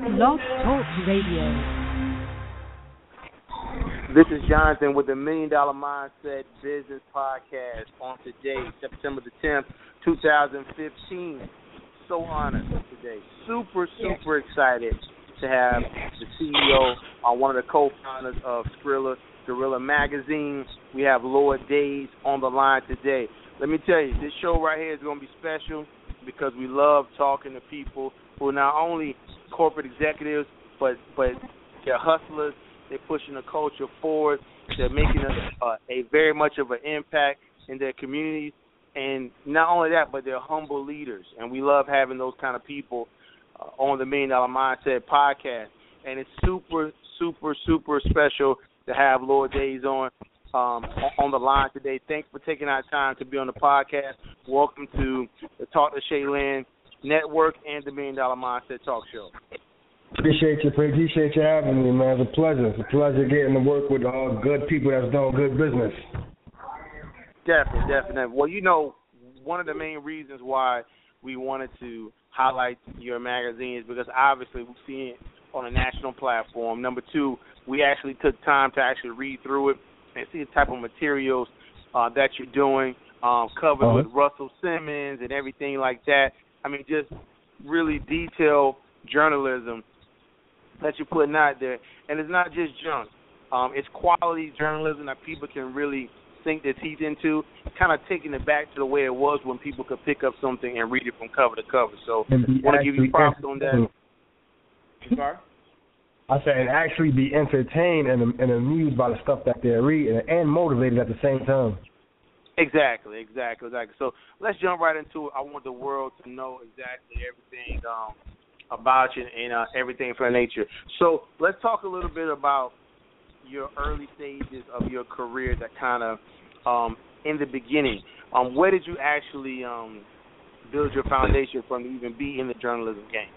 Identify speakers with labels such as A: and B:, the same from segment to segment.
A: Blog Talk Radio.
B: This is Jonathan with the Million Dollar Mindset Business Podcast on today, September the 10th, 2015. So honored today. Super, super excited to have the CEO, uh, one of the co-founders of Skrilla, Gorilla Magazine. We have Lord Days on the line today. Let me tell you, this show right here is going to be special because we love talking to people who are not only corporate executives, but but they're hustlers they're pushing the culture forward. They're making a, a, very much of an impact in their communities, and not only that, but they're humble leaders. And we love having those kind of people uh, on the Million Dollar Mindset podcast. And it's super, super, super special to have Lord Days on um, on the line today. Thanks for taking our time to be on the podcast. Welcome to the Talk to Shaylin Network and the Million Dollar Mindset Talk Show.
C: Appreciate you. Appreciate you having me, man. It's a pleasure. It's a pleasure getting to work with all good people that's doing good business.
B: Definitely, definitely. Well, you know, one of the main reasons why we wanted to highlight your magazine is because obviously we've seen it on a national platform. Number two, we actually took time to actually read through it and see the type of materials uh, that you're doing, um, covered uh-huh. with Russell Simmons and everything like that. I mean, just really detailed journalism that you're putting out there, and it's not just junk. Um, it's quality journalism that people can really sink their teeth into, kind of taking it back to the way it was when people could pick up something and read it from cover to cover. So I want to give you props on that. Sorry?
C: I said, and actually be entertained and, and amused by the stuff that they read and, and motivated at the same time.
B: Exactly, exactly, exactly. So let's jump right into it. I want the world to know exactly everything um, about you and uh, everything from nature. So let's talk a little bit about your early stages of your career that kind of um, in the beginning. Um, where did you actually um, build your foundation from to even be in the journalism game?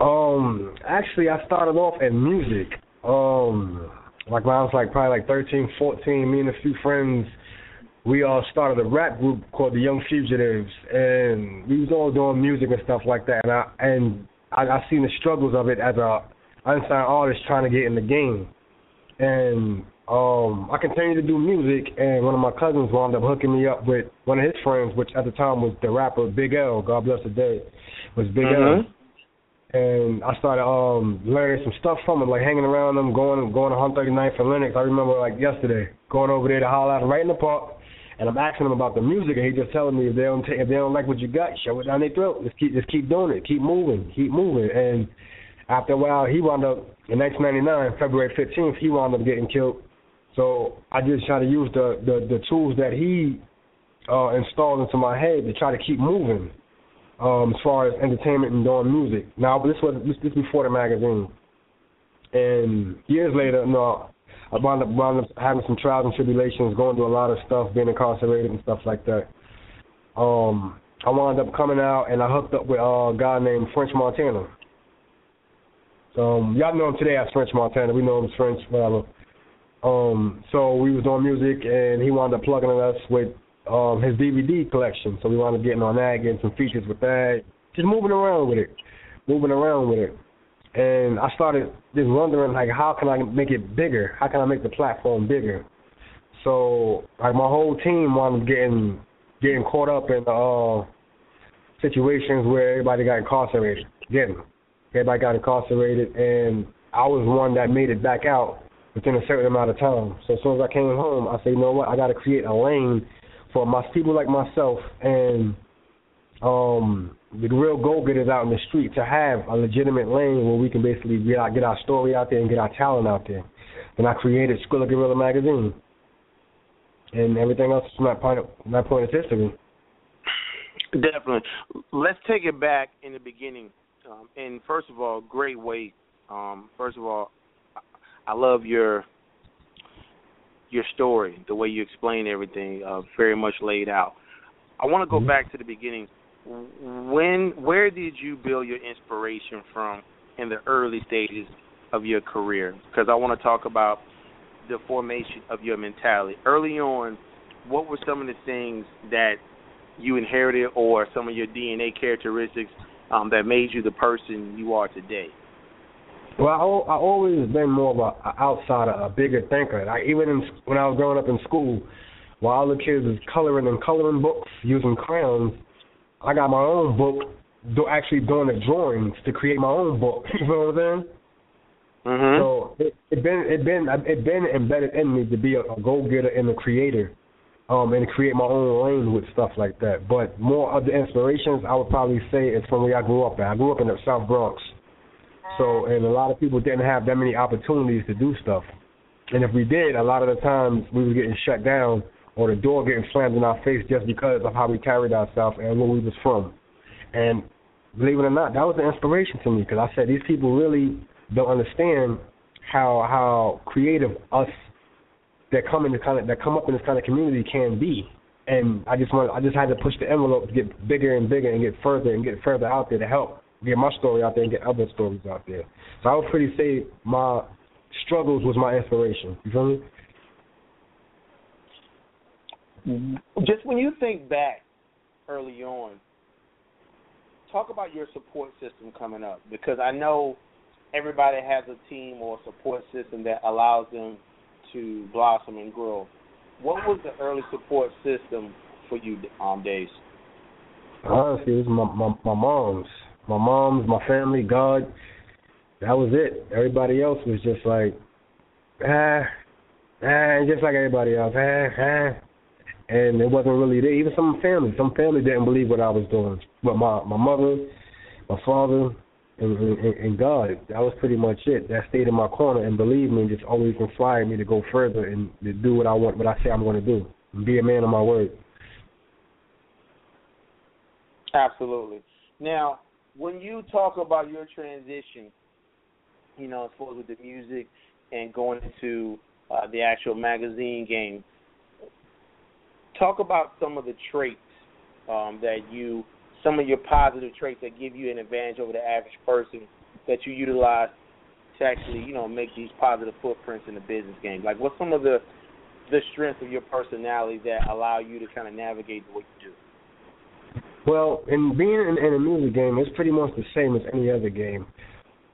C: Um, actually, I started off in music. Um, like when I was like probably like 13, 14, me and a few friends – we all started a rap group called the Young Fugitives, and we was all doing music and stuff like that. And I and I, I seen the struggles of it as a unsigned artist trying to get in the game. And um, I continued to do music, and one of my cousins wound up hooking me up with one of his friends, which at the time was the rapper Big L. God bless the day, was Big
B: mm-hmm.
C: L. And I started um learning some stuff from him, like hanging around them, going going to 139th and Lenox. I remember like yesterday, going over there to holler at him right in the park and I'm asking him about the music, and he just telling me if they don't if they don't like what you got, show it down their throat. Just keep just keep doing it, keep moving, keep moving. And after a while, he wound up in 1999, February 15th, he wound up getting killed. So I just try to use the the, the tools that he uh, installed into my head to try to keep moving. Um, as far as entertainment and doing music. Now, this was this, this before the magazine, and years later, no, I wound up, wound up having some trials and tribulations, going through a lot of stuff, being incarcerated and stuff like that. Um, I wound up coming out and I hooked up with a guy named French Montana. So um, y'all know him today as French Montana. We know him as French, whatever. Um, so we was doing music and he wound up plugging us with um his DVD collection. So we wound up getting on that, getting some features with that, just moving around with it, moving around with it and I started just wondering like how can I make it bigger? How can I make the platform bigger? So like my whole team wanted getting getting caught up in uh situations where everybody got incarcerated. Again, everybody got incarcerated and I was one that made it back out within a certain amount of time. So as soon as I came home I said, you know what, I gotta create a lane for my people like myself and um the real go getters out in the street to have a legitimate lane where we can basically get our get our story out there and get our talent out there. And I created Skrilla Gorilla magazine. And everything else from that point of, that point is history.
B: Definitely. Let's take it back in the beginning. Um, and first of all, great way. Um, first of all, I love your your story, the way you explain everything, uh, very much laid out. I want to go mm-hmm. back to the beginning when where did you build your inspiration from in the early stages of your career? Because I want to talk about the formation of your mentality. Early on, what were some of the things that you inherited or some of your DNA characteristics um, that made you the person you are today?
C: Well, I, I always been more of a, a outsider, a bigger thinker. Like even in, when I was growing up in school, while the kids was coloring and coloring books using crayons, I got my own book, do, actually doing the drawings to create my own book. you know what I'm saying?
B: Mm-hmm.
C: So it, it been it been it been embedded in me to be a, a go getter and a creator, um, and to create my own lane with stuff like that. But more of the inspirations I would probably say is from where I grew up at. I grew up in the South Bronx, so and a lot of people didn't have that many opportunities to do stuff. And if we did, a lot of the times we were getting shut down or the door getting slammed in our face just because of how we carried ourselves and where we was from. And believe it or not, that was an inspiration to me because I said these people really don't understand how how creative us that come in the kind of that come up in this kind of community can be. And I just want I just had to push the envelope to get bigger and bigger and get further and get further out there to help get my story out there and get other stories out there. So I would pretty say my struggles was my inspiration. You feel me?
B: Just when you think back early on, talk about your support system coming up because I know everybody has a team or a support system that allows them to blossom and grow. What was the early support system for you, um, Days?
C: Honestly, it was my, my my mom's, my mom's, my family, God. That was it. Everybody else was just like, ah, ah, just like everybody else, ah, ah. And it wasn't really there. Even some family, some family didn't believe what I was doing. But my my mother, my father, and, and, and God. That was pretty much it. That stayed in my corner and believed me, and just always inspired me to go further and to do what I want, what I say I'm going to do, and be a man of my word.
B: Absolutely. Now, when you talk about your transition, you know, as far as with the music and going into uh, the actual magazine game, talk about some of the traits um, that you some of your positive traits that give you an advantage over the average person that you utilize to actually, you know, make these positive footprints in the business game? Like, what's some of the the strengths of your personality that allow you to kind of navigate way you do?
C: Well, in being in, in a music game, it's pretty much the same as any other game.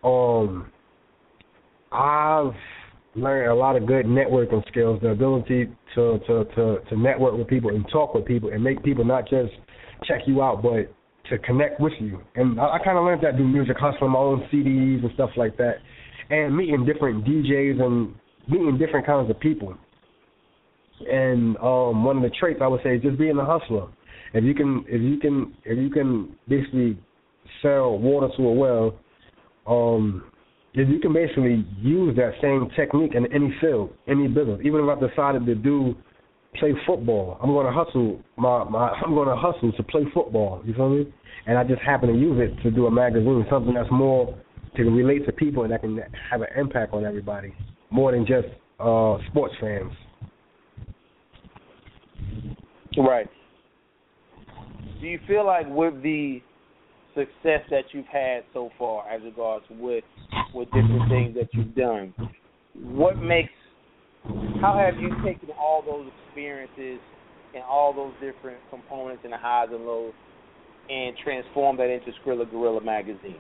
C: Um, I've learned a lot of good networking skills, the ability to to to to network with people and talk with people and make people not just check you out, but to connect with you. And I, I kind of learned that through music, hustling my own CDs and stuff like that, and meeting different DJs and meeting different kinds of people. And um, one of the traits I would say is just being a hustler. If you can, if you can, if you can basically sell water to a well, um, you can basically use that same technique in any field, any business. Even if I decided to do play football, I'm going to hustle my, my I'm going to hustle to play football. You feel me? and I just happen to use it to do a magazine, something that's more to relate to people and that can have an impact on everybody, more than just uh sports fans.
B: Right. Do you feel like with the success that you've had so far as regards with with different things that you've done, what makes how have you taken all those experiences and all those different components and the highs and lows and transform that into Skrilla Gorilla magazine?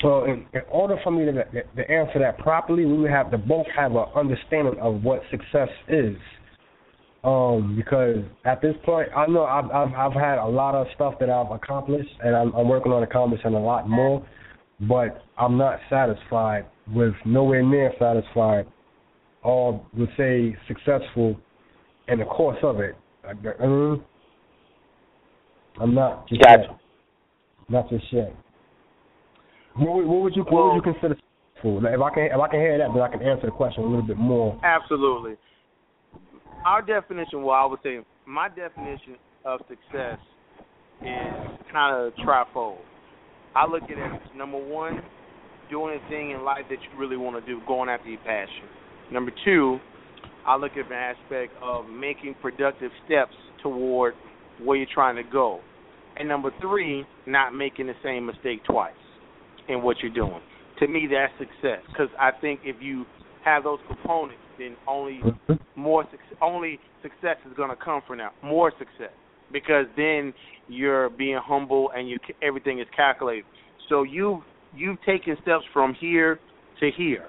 C: So, in, in order for me to, to answer that properly, we would have to both have an understanding of what success is. Um, because at this point, I know I've, I've I've had a lot of stuff that I've accomplished, and I'm, I'm working on accomplishing a lot more. But I'm not satisfied with nowhere near satisfied, or would say successful in the course of it. I'm not just
B: gotcha.
C: yet. Not just yet. What, what would you what would you consider successful? If I can if I can hear that, then I can answer the question a little bit more.
B: Absolutely. Our definition, well, I would say my definition of success is kind of trifold. I look at it as number one, doing a thing in life that you really want to do, going after your passion. Number two, I look at the aspect of making productive steps toward where you're trying to go. And number three, not making the same mistake twice in what you're doing. To me, that's success because I think if you have those components, then only more only success is going to come from that. More success, because then you're being humble and you everything is calculated. So you you've taken steps from here to here.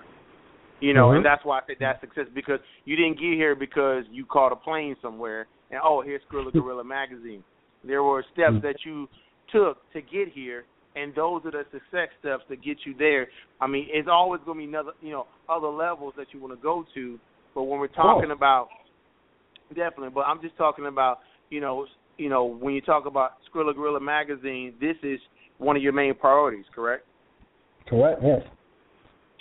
B: You know,
C: mm-hmm.
B: and that's why I say that's success because you didn't get here because you caught a plane somewhere and oh here's Skrilla Gorilla magazine. There were steps mm-hmm. that you took to get here and those are the success steps to get you there. I mean, it's always going to be another, you know, other levels that you want to go to. But when we're talking oh. about, definitely. But I'm just talking about, you know, you know, when you talk about Skrilla Gorilla magazine, this is one of your main priorities, correct?
C: Correct. Yes.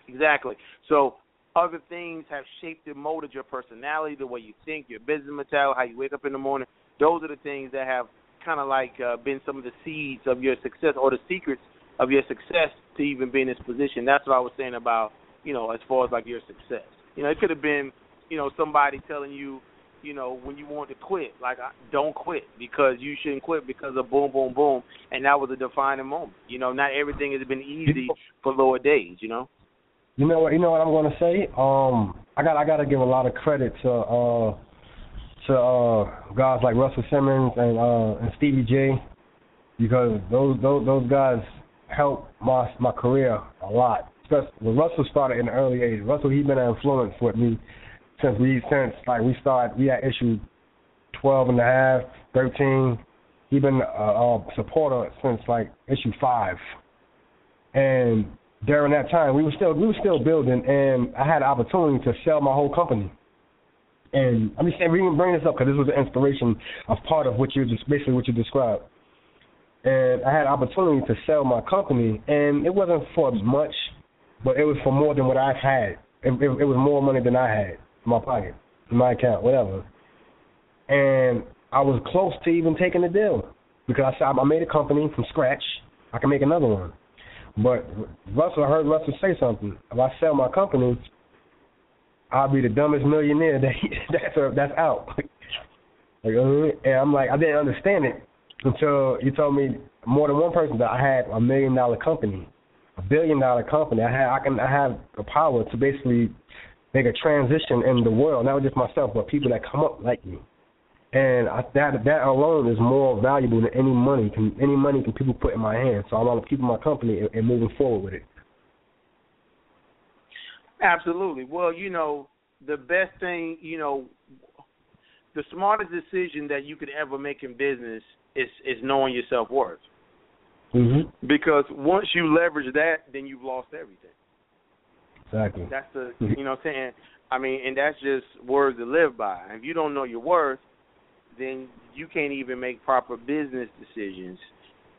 B: Exactly. So other things have shaped and molded your personality, the way you think, your business mentality, how you wake up in the morning. Those are the things that have kind of like uh, been some of the seeds of your success or the secrets of your success to even be in this position. That's what I was saying about, you know, as far as like your success. You know, it could have been, you know, somebody telling you, you know, when you want to quit, like don't quit because you shouldn't quit because of boom, boom, boom, and that was a defining moment. You know, not everything has been easy for lower days. You know.
C: You know what? You know what I'm going to say. Um, I got I got to give a lot of credit to uh to uh, guys like Russell Simmons and uh, and Stevie J because those those those guys helped my my career a lot. Especially when Russell started in the early age. Russell he been an influence with me since we since like we started we had issue twelve and a half, thirteen. He been a, a supporter since like issue five, and during that time we were still we were still building, and I had the opportunity to sell my whole company and I'm just saying, we can bring this up because this was an inspiration of part of what you just basically what you described. And I had opportunity to sell my company, and it wasn't for much, but it was for more than what I've had. It, it, it was more money than I had in my pocket, in my account, whatever. And I was close to even taking the deal because I said I made a company from scratch. I can make another one. But Russell, I heard Russell say something. If I sell my company, I'll be the dumbest millionaire that that's uh, that's out. like, uh, and I'm like, I didn't understand it until you told me more than one person that I had a million dollar company, a billion dollar company. I had I can I have the power to basically make a transition in the world, not just myself, but people that come up like me. And I, that that alone is more valuable than any money can any money can people put in my hands. So I'm to keep my company and, and moving forward with it.
B: Absolutely. Well, you know, the best thing, you know, the smartest decision that you could ever make in business is is knowing your self worth.
C: Mm-hmm.
B: Because once you leverage that, then you've lost everything.
C: Exactly.
B: That's the you know what I'm saying. I mean, and that's just words to live by. If you don't know your worth, then you can't even make proper business decisions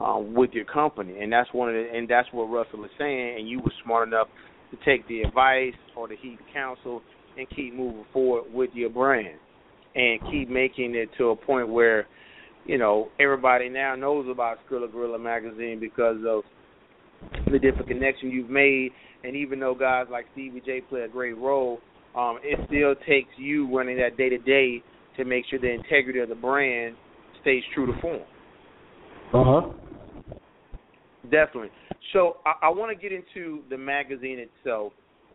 B: um, with your company. And that's one of the, and that's what Russell is saying. And you were smart enough to take the advice or the heed counsel and keep moving forward with your brand and keep making it to a point where you know everybody now knows about Skrilla Gorilla magazine because of the different connections you've made and even though guys like Stevie J play a great role um it still takes you running that day to day to make sure the integrity of the brand stays true to form.
C: Uh-huh.
B: Definitely. So I, I want to get into the magazine itself.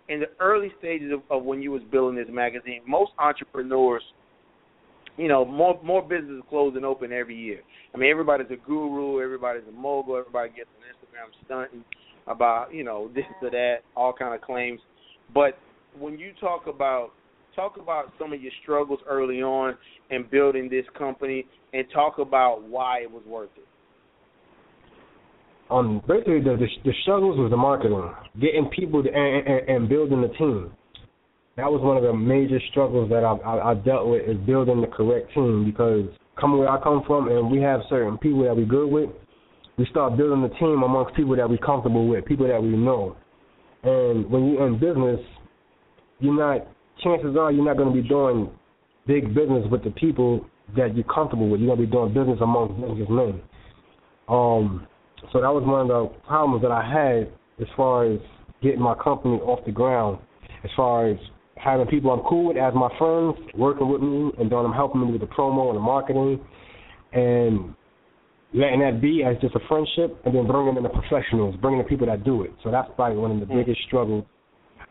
B: In the early stages of, of when you was building this magazine, most entrepreneurs, you know, more more businesses close and open every year. I mean, everybody's a guru, everybody's a mogul, everybody gets on Instagram stunting about you know this or that, all kind of claims. But when you talk about talk about some of your struggles early on in building this company, and talk about why it was worth it
C: um basically the, the the struggles was the marketing, getting people to, and, and, and building the team. That was one of the major struggles that I, I I dealt with is building the correct team because coming where I come from and we have certain people that we good with, we start building the team amongst people that we comfortable with, people that we know. And when you're in business, you're not chances are you're not going to be doing big business with the people that you're comfortable with. You're going to be doing business among business men. Um, so that was one of the problems that I had as far as getting my company off the ground, as far as having people I'm cool with as my friends, working with me, and then I'm helping them with the promo and the marketing, and letting that be as just a friendship, and then bringing in the professionals, bringing the people that do it. So that's probably one of the mm. biggest struggles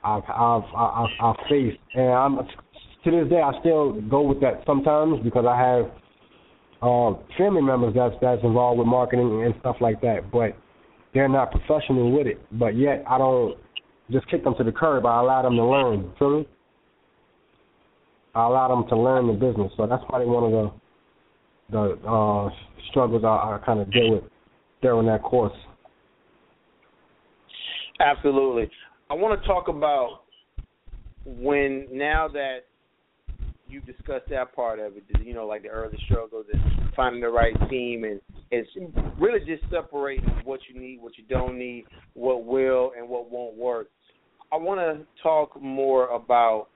C: I've I've I've, I've faced, and I'm to this day I still go with that sometimes because I have um, family members that's that's involved with marketing and stuff like that, but they're not professional with it. But yet I don't just kick them to the curb. I allow them to learn. Feel me? I allow them to learn the business. So that's probably one of the the uh, struggles I, I kind of deal with during that course.
B: Absolutely. I want to talk about when now that you discussed that part of it, you know, like the early struggles and finding the right team and it's really just separating what you need, what you don't need, what will and what won't work. I want to talk more about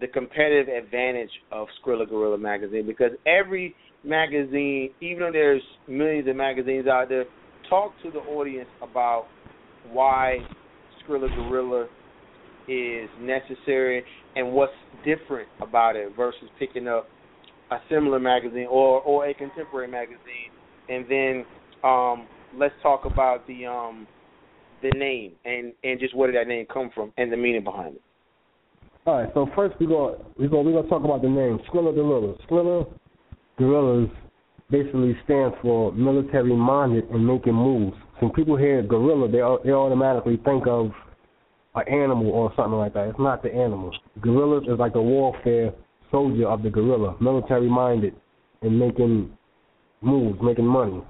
B: the competitive advantage of Skrilla Gorilla magazine because every magazine, even though there's millions of magazines out there, talk to the audience about why Skrilla Gorilla is necessary and what's different about it versus picking up a similar magazine or or a contemporary magazine and then um let's talk about the um the name and and just where did that name come from and the meaning behind it.
C: All right, so first we go we go we're gonna talk about the name Skrilla Gorilla. Skrilla Gorillas basically stands for military minded and making moves. When people hear gorilla, they they automatically think of an animal or something like that. It's not the animal. Gorillas is like the warfare soldier of the gorilla, military minded and making moves, making money,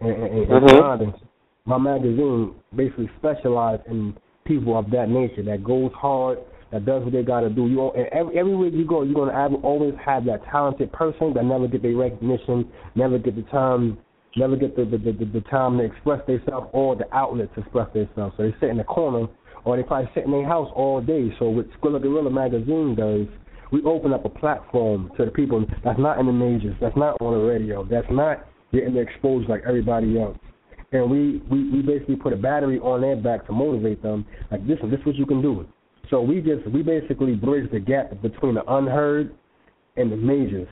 C: and, and,
B: mm-hmm.
C: My magazine basically specializes in people of that nature that goes hard, that does what they got to do. You and every, everywhere you go, you're gonna have, always have that talented person that never get their recognition, never get the time, never get the the, the, the time to express themselves or the outlet to express themselves. So they sit in the corner or they probably sit in their house all day. So what Skrilla Gorilla magazine does, we open up a platform to the people that's not in the majors, that's not on the radio, that's not getting exposure like everybody else. And we, we, we basically put a battery on their back to motivate them. Like this, this is what you can do. So we just we basically bridge the gap between the unheard and the majors.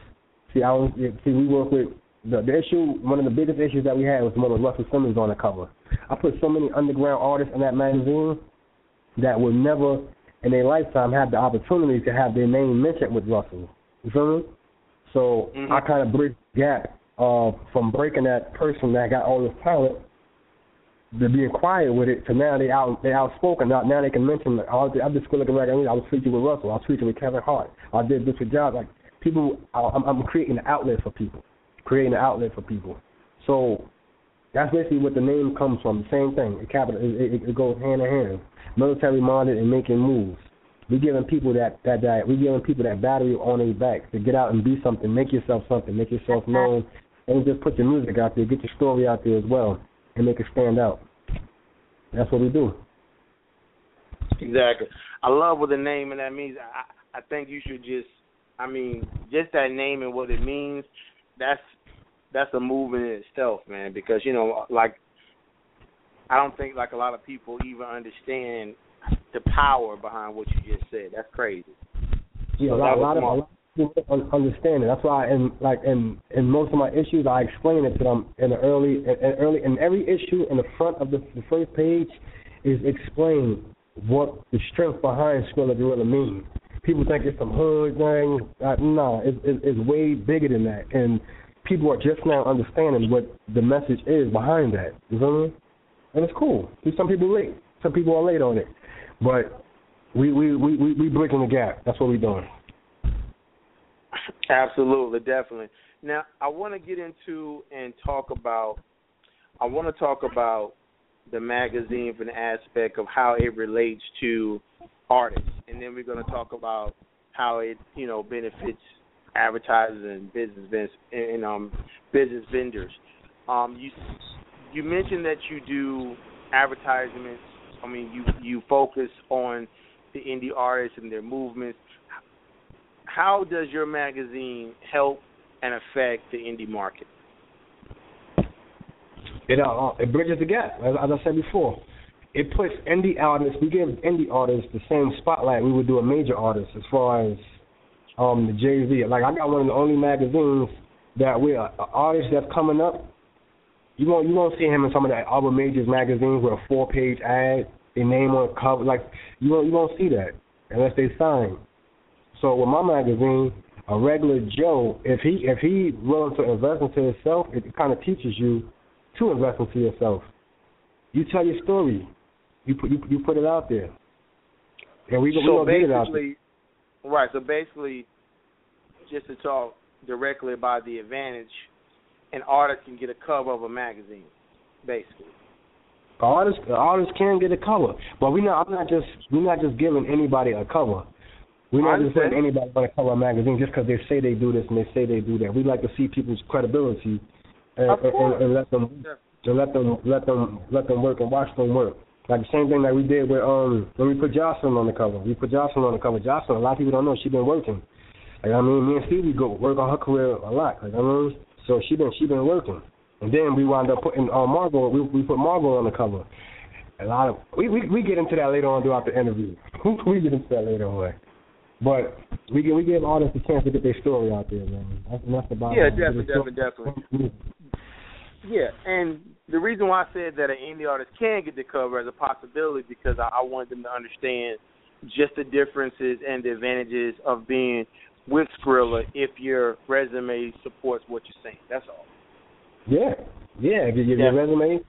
C: See, I was, see we work with the, the issue. One of the biggest issues that we had was one with Russell Simmons on the cover. I put so many underground artists in that magazine that would never in their lifetime have the opportunity to have their name mentioned with Russell. You feel me? So mm-hmm. I kind of bridge the gap uh, from breaking that person that got all this talent to being quiet with it to now they out they outspoken now now they can mention like, oh, I just looking back I was featured with Russell, I was featured with Kevin Hart, I did this with Job. Like people, I'm, I'm creating an outlet for people, creating an outlet for people. So that's basically what the name comes from. The same thing. It capital it, it, it goes hand in hand military minded and making moves. We giving people that that that we giving people that battery on their back to get out and be something, make yourself something, make yourself known, and just put your music out there, get your story out there as well, and make it stand out. That's what we do.
B: Exactly. I love what the name and that means. I I think you should just, I mean, just that name and what it means. That's that's a movement in itself, man. Because you know, like I don't think like a lot of people even understand the power behind what you just said. That's crazy.
C: Yeah, so a, lot, a lot of a lot of people understand it. That's why, in like in in most of my issues, I explain it to them in the early in, early in every issue in the front of the, the first page is explain what the strength behind Skrilla Gorilla means. People think it's some hood thing. Uh, no, it, it, it's way bigger than that, and people are just now understanding what the message is behind that. You and it's cool. Some people late. Some people are late on it, but we we we we, we breaking the gap. That's what we're doing.
B: Absolutely, definitely. Now I want to get into and talk about. I want to talk about the magazine from the aspect of how it relates to artists, and then we're going to talk about how it you know benefits advertisers and business and um business vendors. Um, you you mentioned that you do advertisements. I mean, you you focus on the indie artists and their movements. How does your magazine help and affect the indie market?
C: It uh, it bridges the gap, as, as I said before. It puts indie artists. We give indie artists the same spotlight we would do a major artist, as far as um the Jay Z. Like I got one of the only magazines that we are uh, artists that's coming up you won't you won't see him in some of the other majors magazines with a four page ad, their name on the cover. Like you won't you won't see that unless they sign. So with my magazine, a regular Joe, if he if he willing to invest into himself, it kind of teaches you to invest into yourself. You tell your story, you put you, you put it out there, and we,
B: so
C: we get it out there.
B: Right. So basically, just to talk directly about the advantage, an artist can get a cover of a magazine, basically.
C: Artists, artists can get a cover, but we not. I'm not just. We're not just giving anybody a cover. We're not just letting anybody want to cover a magazine just because they say they do this and they say they do that. We like to see people's credibility and, and, and let them and let them let them let them work and watch them work. Like the same thing that we did with um when we put Joseline on the cover. We put Joseline on the cover. Joseline, a lot of people don't know she been working. Like I mean, me and Stevie go work on her career a lot. Like I mean, so she been she been working. And then we wound up putting uh, Margot. We we put Margot on the cover. A lot of we we we get into that later on throughout the interview. we get into that later on. But we give we give artists a chance to get their story out there, man. That's, that's the bottom
B: Yeah, definitely, definitely, definitely. yeah, and the reason why I said that an indie artist can get the cover as a possibility because I, I wanted them to understand just the differences and the advantages of being with Skrilla if your resume supports what you're saying. That's all.
C: Yeah, yeah. If your, yeah. your resume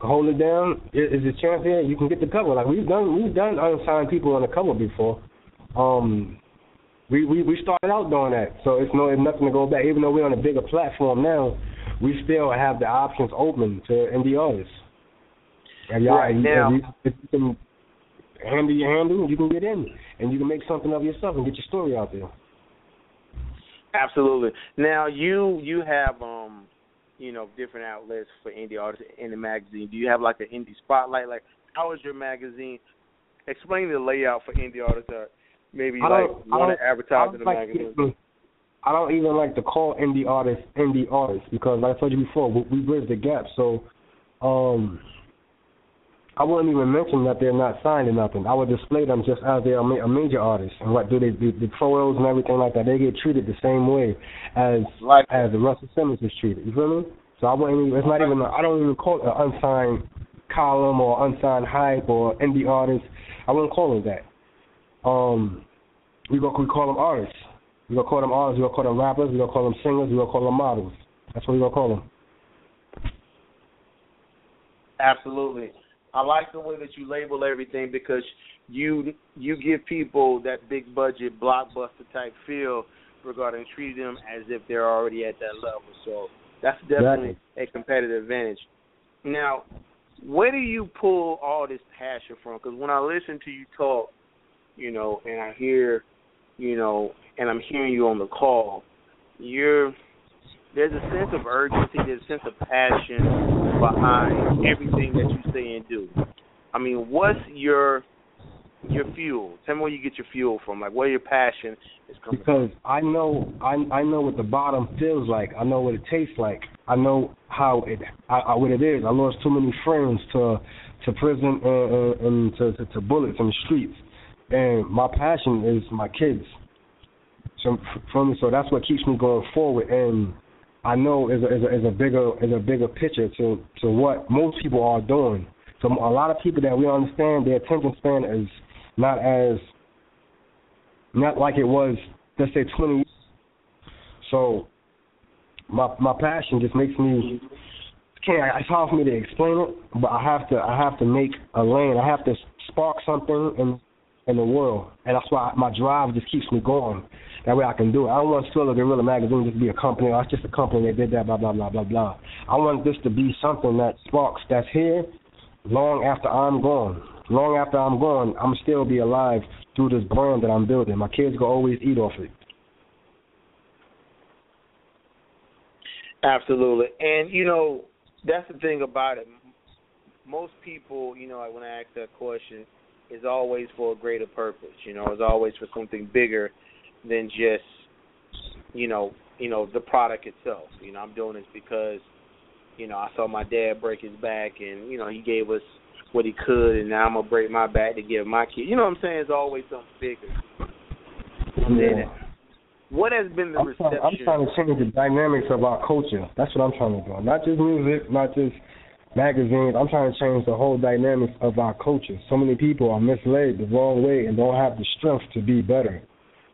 C: hold it down, is a chance there you can get the cover. Like we've done, we've done unsigned people on the cover before. Um, we we we started out doing that, so it's no it's nothing to go back. Even though we're on a bigger platform now, we still have the options open to indie artists. And y'all,
B: right now,
C: you, if you can handle your handle, you can get in, and you can make something of yourself and get your story out there.
B: Absolutely. Now you you have um you know different outlets for indie artists in the magazine. Do you have like an indie spotlight? Like how is your magazine? Explain the layout for indie artists. Uh, maybe like want to advertise in the
C: like
B: magazine.
C: I don't even like to call indie artists indie artists because, like I told you before, we, we bridge the gap. So, um, I wouldn't even mention that they're not signed or nothing. I would display them just as they're a major artist. And what do they do? The photos and everything like that, they get treated the same way as
B: like
C: as the Russell Simmons is treated. You feel me? So I wouldn't. Even, it's not even. I don't even call it an unsigned column or unsigned hype or indie artist. I wouldn't call it that. Um, we go we call them artists. We gonna call them artists. We gonna call them rappers. We gonna call them singers. We gonna call them models. That's what we gonna call them.
B: Absolutely. I like the way that you label everything because you you give people that big budget blockbuster type feel regarding treating them as if they're already at that level. So that's definitely a competitive advantage. Now, where do you pull all this passion from? Because when I listen to you talk, you know, and I hear, you know, and I'm hearing you on the call, you're there's a sense of urgency, there's a sense of passion behind everything that you say and do. I mean, what's your your fuel? Tell me where you get your fuel from, like where your passion is coming
C: because from. I know I I know what the bottom feels like. I know what it tastes like. I know how it I, I, what it is. I lost too many friends to to prison and, and to, to to bullets in the streets and my passion is my kids. So for me, so that's what keeps me going forward. And I know is a, is a, is a bigger is a bigger picture to to what most people are doing. So a lot of people that we understand their attention span is not as not like it was let's say twenty. Years. So my my passion just makes me can't it's hard for me to explain it, but I have to I have to make a lane. I have to spark something and in the world, and that's why my drive just keeps me going. That way I can do it. I don't want Skrilla Gorilla Magazine just to be a company. Oh, it's just a company that did that, blah blah blah blah blah. I want this to be something that sparks that's here long after I'm gone. Long after I'm gone, I'm still be alive through this brand that I'm building. My kids will always eat off it.
B: Absolutely, and you know that's the thing about it. Most people, you know, when I ask that question, is always for a greater purpose. You know, it's always for something bigger than just you know you know the product itself. You know, I'm doing this because you know I saw my dad break his back, and you know he gave us what he could, and now I'm gonna break my back to give my kid. You know what I'm saying? It's always something bigger.
C: Yeah.
B: what has been the
C: I'm
B: reception?
C: Trying, I'm trying to change the dynamics of our culture. That's what I'm trying to do. Not just music, not just magazines. I'm trying to change the whole dynamics of our culture. So many people are misled the wrong way and don't have the strength to be better.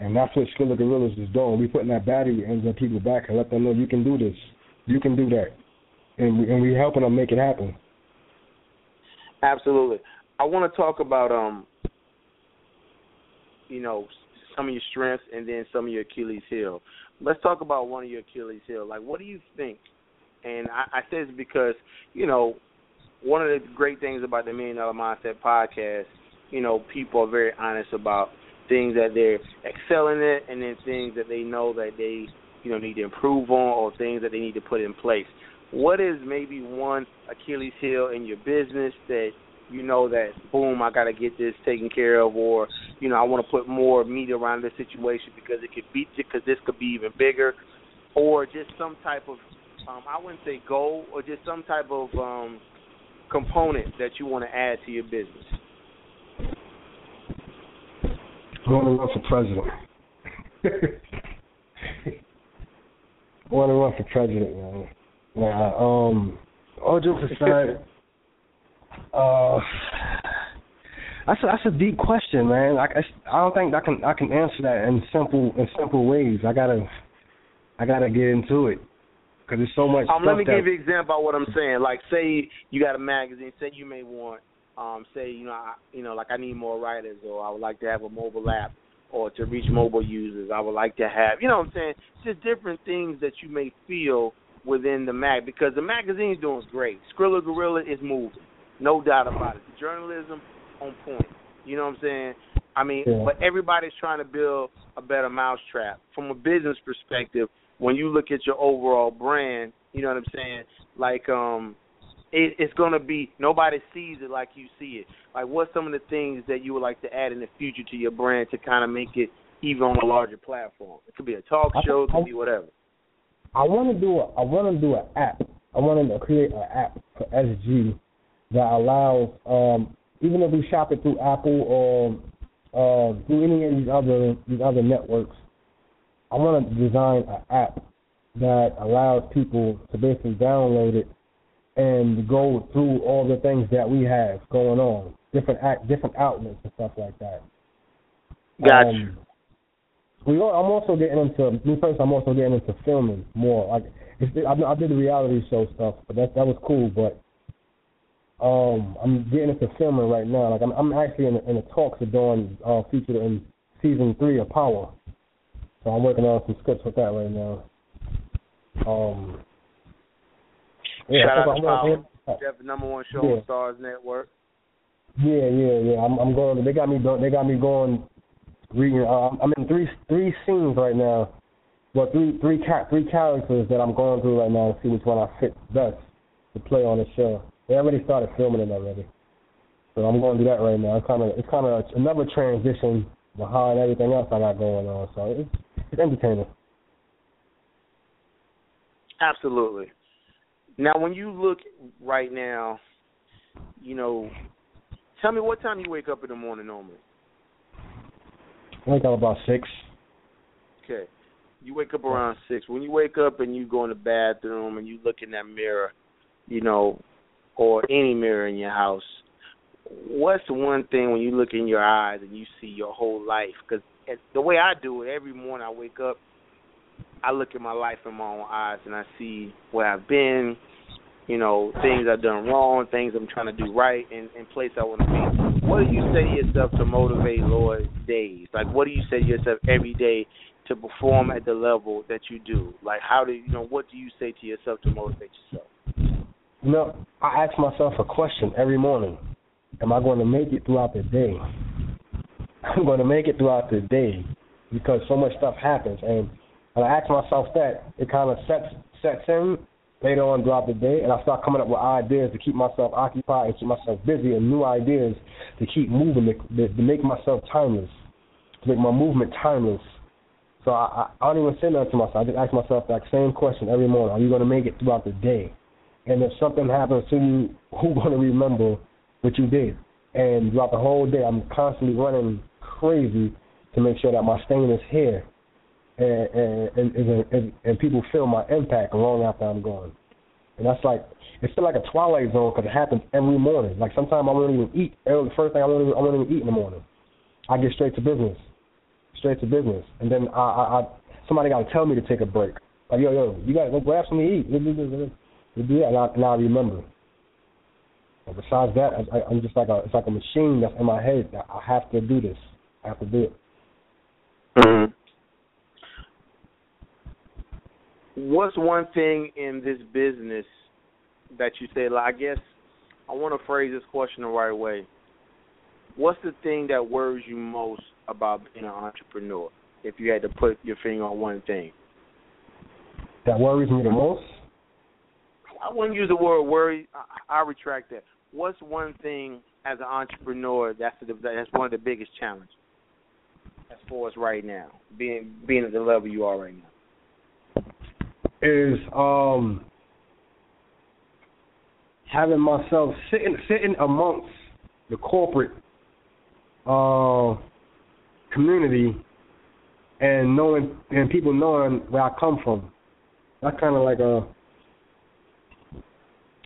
C: And that's what Skrilla Gorillas is doing. We're putting that battery in the people back and let them know you can do this, you can do that, and we, and we helping them make it happen.
B: Absolutely. I want to talk about um, you know, some of your strengths and then some of your Achilles heel. Let's talk about one of your Achilles heel. Like, what do you think? And I, I say this because you know, one of the great things about the Million Dollar Mindset podcast, you know, people are very honest about things that they're excelling at, and then things that they know that they, you know, need to improve on, or things that they need to put in place. What is maybe one Achilles heel in your business that you know that boom, I got to get this taken care of, or you know, I want to put more meat around this situation because it could be because this could be even bigger, or just some type of um, I wouldn't say goal, or just some type of um, component that you want to add to your business.
C: I want to run for president. I want to run for president, man. Nah, um, all jokes aside, uh, that's a, that's a deep question, man. I, I don't think I can I can answer that in simple in simple ways. I gotta I gotta get into it because there's so much.
B: Um,
C: let
B: me give you an example of what I'm saying. Like, say you got a magazine. Say you may want, um, say you know, I, you know, like I need more writers, or I would like to have a mobile app, or to reach mobile users. I would like to have, you know, what I'm saying, just different things that you may feel within the mag because the magazine's doing great. Skrilla Gorilla is moving, no doubt about it. The journalism on point. You know what I'm saying? I mean,
C: Yeah.
B: but everybody's trying to build a better mousetrap. From a business perspective, when you look at your overall brand, you know what I'm saying? Like, um, it, it's gonna be nobody sees it like you see it. Like, what's some of the things that you would like to add in the future to your brand to kind of make it even on a larger platform? It could be a talk show, it could be whatever.
C: I want to do a I want to do an app. I want to create an app for SG that allows um, even if we shop it through Apple or uh, through any of these other these other networks. I want to design an app that allows people to basically download it and go through all the things that we have going on, different act, different outlets and stuff like that.
B: Gotcha.
C: Um, we are, I'm also getting into me first. I'm also getting into filming more. Like I, I did the reality show stuff, but that that was cool. But um, I'm getting into filming right now. Like I'm I'm actually in in the talks of doing uh, featured in season three of Power. So I'm working on some scripts with that right now. Um, yeah,
B: Shout out to Power. Jeff, the number one show
C: Yeah.
B: on Starz Network.
C: Yeah, yeah, yeah. I'm I'm going. They got me. They got me going. Reading. Uh, I'm in three three scenes right now. Well, three three ca- three characters that I'm going through right now to see which one I fit best to play on the show. They already started filming it already, so I'm going to do that right now. It's kind of it's kind of another transition behind everything else I got going on. So it's it's entertaining.
B: Absolutely. Now, when you look right now, you know, tell me what time you wake up in the morning normally.
C: I think I'm about six.
B: Okay. You wake up around six. When you wake up and you go in the bathroom and you look in that mirror, you know, or any mirror in your house, what's the one thing when you look in your eyes and you see your whole life? Because the way I do it, every morning I wake up, I look at my life in my own eyes and I see where I've been, you know, things I've done wrong, things I'm trying to do right, and, and place I want to be. What do you say to yourself to motivate Lord days? Like, what do you say to yourself every day to perform at the level that you do? Like, how do you know? What do you say to yourself to motivate yourself?
C: You know, I ask myself a question every morning. Am I going to make it throughout the day? I'm going to make it throughout the day because so much stuff happens. And when I ask myself that, it kind of sets sets in later on throughout the day, and I start coming up with ideas to keep myself occupied and keep myself busy, and new ideas to keep moving, to, to, make myself timeless, to make my movement timeless. So I, I, I don't even say that to myself. I just ask myself that same question every morning: Are you going to make it throughout the day? And if something happens to you, who's going to remember what you did? And throughout the whole day, I'm constantly running crazy to make sure that my stain is here, and and and, and, and people feel my impact long after I'm gone. And that's like it's still like a twilight zone because it happens every morning. Like sometimes I won't even eat. The first thing I won't even I won't even eat in the morning. I get straight to business. straight to business. And then I, I, I somebody got to tell me to take a break. Like yo yo, you got to go grab something to eat. That, and I, and I remember. But besides that, I, I'm just like a it's like a machine that's in my head. I have to do this. I have to do it.
B: Mm-hmm. What's one thing in this business that you say? Like, I guess I want to phrase this question the right way. What's the thing that worries you most about being an entrepreneur? If you had to put your finger on one thing,
C: that worries me the most.
B: I wouldn't use the word worry. I, I retract that. What's one thing as an entrepreneur that's the, that's one of the biggest challenges as far as right now, being being at the level you are right now?
C: Is um having myself sitting sitting amongst the corporate uh community and knowing and people knowing where I come from. That's kind of like a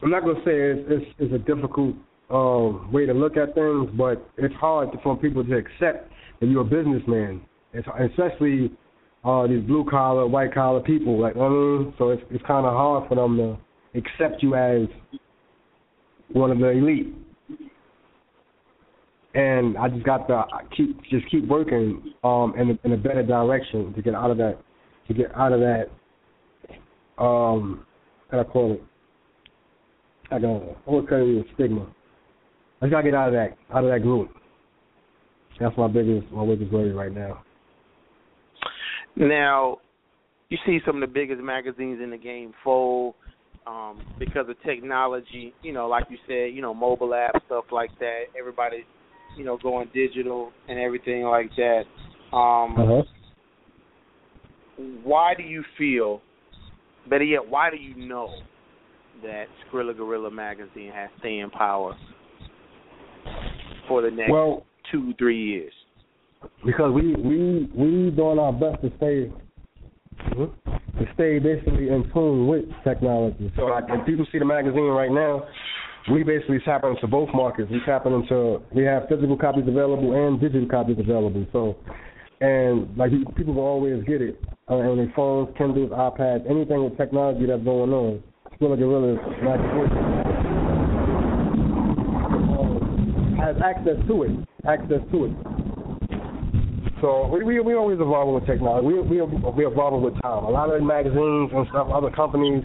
C: I'm not gonna say it's it's, it's a difficult um, way to look at things, but it's hard for people to accept that you're a businessman. Especially uh, these blue collar, white collar people. Like, I mean, so it's it's kind of hard for them to accept you as one of the elite. And I just got to keep just keep working um, in in a better direction to get out of that to get out of that um how do I call it I don't what kind of stigma. I gotta get out of that out of that group. That's my biggest my biggest worry right now.
B: Now, you see some of the biggest magazines in the game fold um, because of technology. You know, like you said, you know, mobile apps, stuff like that. Everybody, you know, going digital and everything like that. Um,
C: uh-huh.
B: Why do you feel? Better yet, why do you know that Skrilla Gorilla magazine has staying power for the next
C: well,
B: two, three years?
C: Because we we we doing our best to stay to stay basically in tune with technology. So like if people see the magazine right now, we basically tap into both markets. We tap into we have physical copies available and digital copies available. So and like people will always get it uh, on their phones, Kindles, iPads, anything with technology that's going on. Skrilla Gorilla has access to it. Access to it. So we we we always evolving with technology. We we we evolving with time. A lot of magazines and stuff, other companies,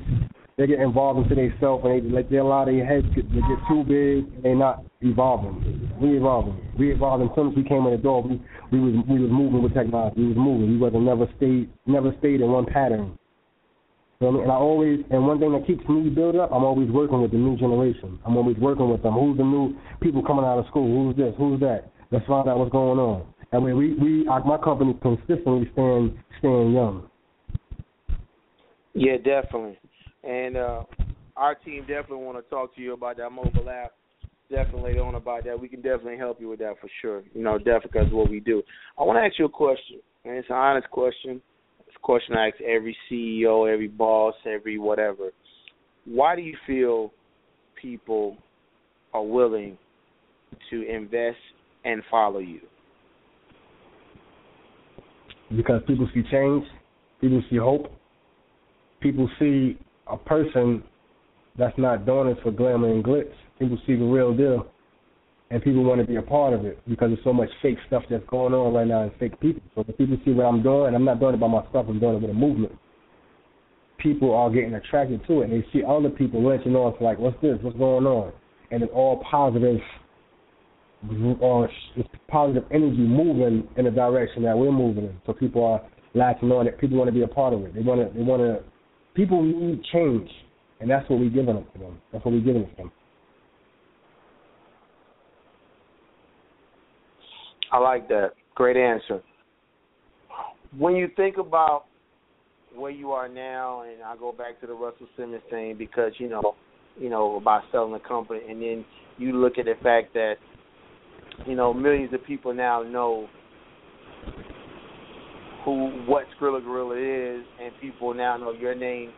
C: they get involved into themselves and they like they allow their heads get, they get too big and they're not evolving. We evolving. We evolving. As we came in the door, we we was we was moving with technology. We was moving. We wasn't never stayed never stayed in one pattern. You know, and I always, and one thing that keeps me built up, I'm always working with the new generation. I'm always working with them. Who's the new people coming out of school? Who's this? Who's that? Let's find out what's going on. And we, we, we my company consistently staying, staying young.
B: Yeah, definitely. And uh, our team definitely want to talk to you about that mobile app. Definitely on about that. We can definitely help you with that for sure. You know, definitely because what we do. I want to ask you a question, and it's an honest question question I ask every CEO, every boss, every whatever. Why do you feel people are willing to invest and follow you?
C: Because people see change, people see hope, people see a person that's not doing it for glamour and glitz. People see the real deal and people want to be a part of it because there's so much fake stuff that's going on right now and fake people. So if people see what I'm doing, I'm not doing it by myself, I'm doing it with a movement. People are getting attracted to it and they see other people lynching on to like, what's this? What's going on? And it's all positive or it's positive energy moving in the direction that we're moving in. So people are latching on it. People want to be a part of it. They want to. They want to. People need change, and that's what we're giving it to them. That's what we're giving it to them.
B: I like that. Great answer. When you think about where you are now, and I go back to the Russell Simmons thing because you know, you know about selling the company, and then you look at the fact that you know millions of people now know who what Skrilla Gorilla is, and people now know your name.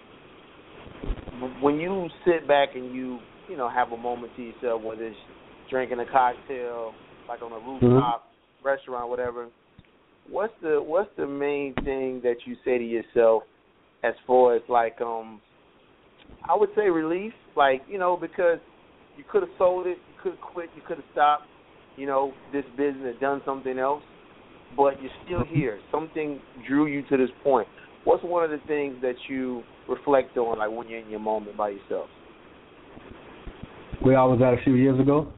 B: When you sit back and you you know have a moment to yourself, whether it's drinking a cocktail like on a rooftop,
C: mm-hmm
B: restaurant, whatever, what's the what's the main thing that you say to yourself as far as like um I would say relief, like, you know, because you could have sold it, you could have quit, you could have stopped, you know, this business done something else, but you're still here. Something drew you to this point. What's one of the things that you reflect on, like when you're in your moment by yourself?
C: Where I was at a few years ago.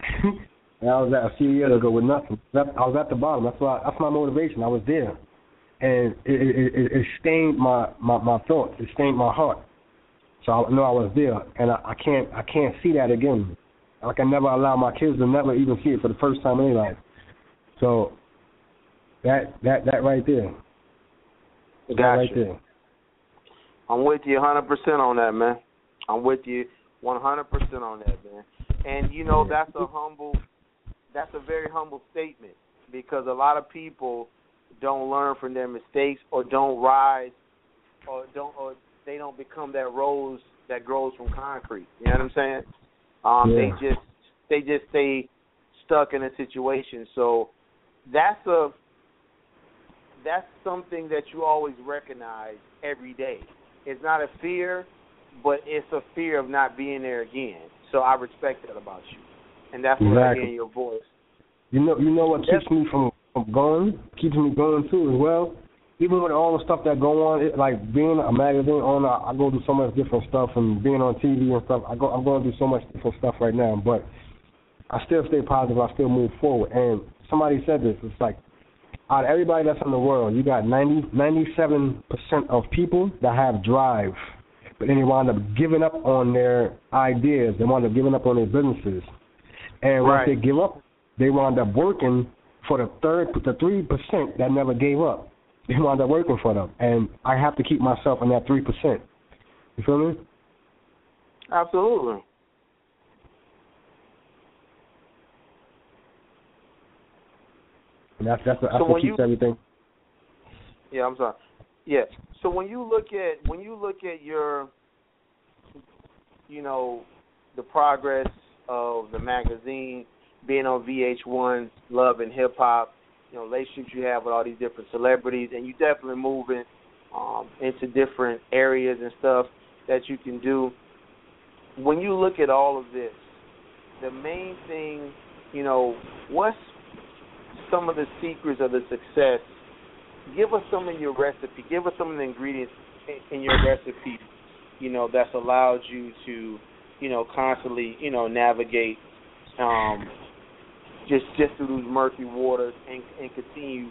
C: I was at a few years ago with nothing. I was at the bottom. That's why. That's my motivation. I was there, and it it, it, it stained my, my my thoughts. It stained my heart. So I know I was there, and I, I can't I can't see that again. Like I never allow my kids to never even see it for the first time in their life. So that that that right there.
B: Gotcha.
C: That right there.
B: I'm with you 100% on that, man. I'm with you 100% on that, man. And you know that's a humble, that's a very humble statement because a lot of people don't learn from their mistakes or don't rise or don't or they don't become that rose that grows from concrete. You know what I'm saying? Um,
C: yeah.
B: They just they just stay stuck in a situation. So that's a that's something that you always recognize every day. It's not a fear, but it's a fear of not being there again. So I respect that about you, and that's what I hear in your voice.
C: You know, you know what keeps me from, from going, keeps me going too as well. Even with all the stuff that go on, it, like being a magazine owner, I go through so much different stuff, and being on TV and stuff. I go, I'm going through so much different stuff right now, but I still stay positive. I still move forward. And somebody said this. It's like out of everybody that's in the world, you got 90, 97 percent of people that have drive, but then they wind up giving up on their ideas. They wind up giving up on their businesses, and once
B: Right.
C: they give up, they wind up working for the third, the three percent that never gave up. They wind up working for them, and I have to keep myself in that three percent. You feel me?
B: Absolutely.
C: And that's that's, that's
B: So
C: what keeps
B: you-
C: everything.
B: Yeah, I'm sorry. Yeah. So when you look at when you look at your, you know, the progress of the magazine, being on VH1, Love and Hip Hop, you know, relationships you have with all these different celebrities, and you definitely moving um, into different areas and stuff that you can do. When you look at all of this, the main thing, you know, what's some of the secrets of the success give us some of your recipe. Give us some of the ingredients in, in your recipe, you know, that's allowed you to, you know, constantly, you know, navigate um just just through those murky waters and and continue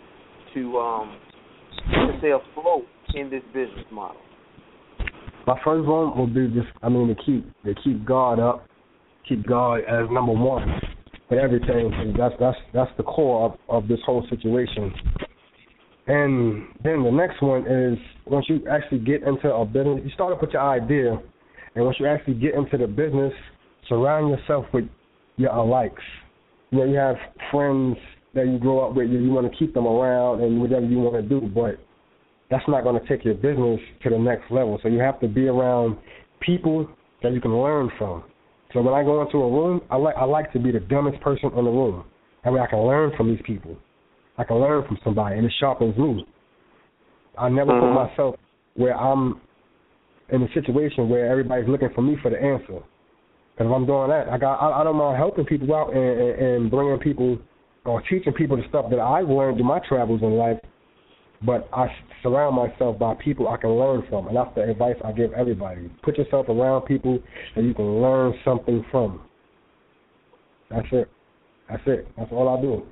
B: to um to stay afloat in this business model.
C: My first one will be just, I mean, to keep to keep God up, keep God as number one for everything. And that's that's that's the core of, of this whole situation. And then the next one is once you actually get into a business, you start off with your idea, and once you actually get into the business, surround yourself with your alikes. You know, you have friends that you grow up with, you, you want to keep them around and whatever you want to do, but that's not going to take your business to the next level. So you have to be around people that you can learn from. So when I go into a room, I like I like to be the dumbest person in the room. That way I can learn from these people. I can learn from somebody, and it sharpens me. I never
B: Mhm.
C: put myself where I'm in a situation where everybody's looking for me for the answer. Because if I'm doing that, I got I, I don't mind helping people out and, and, and bringing people or teaching people the stuff that I've learned through my travels in life. But I surround myself by people I can learn from, and that's the advice I give everybody. Put yourself around people that you can learn something from. That's it. That's it. That's all I do.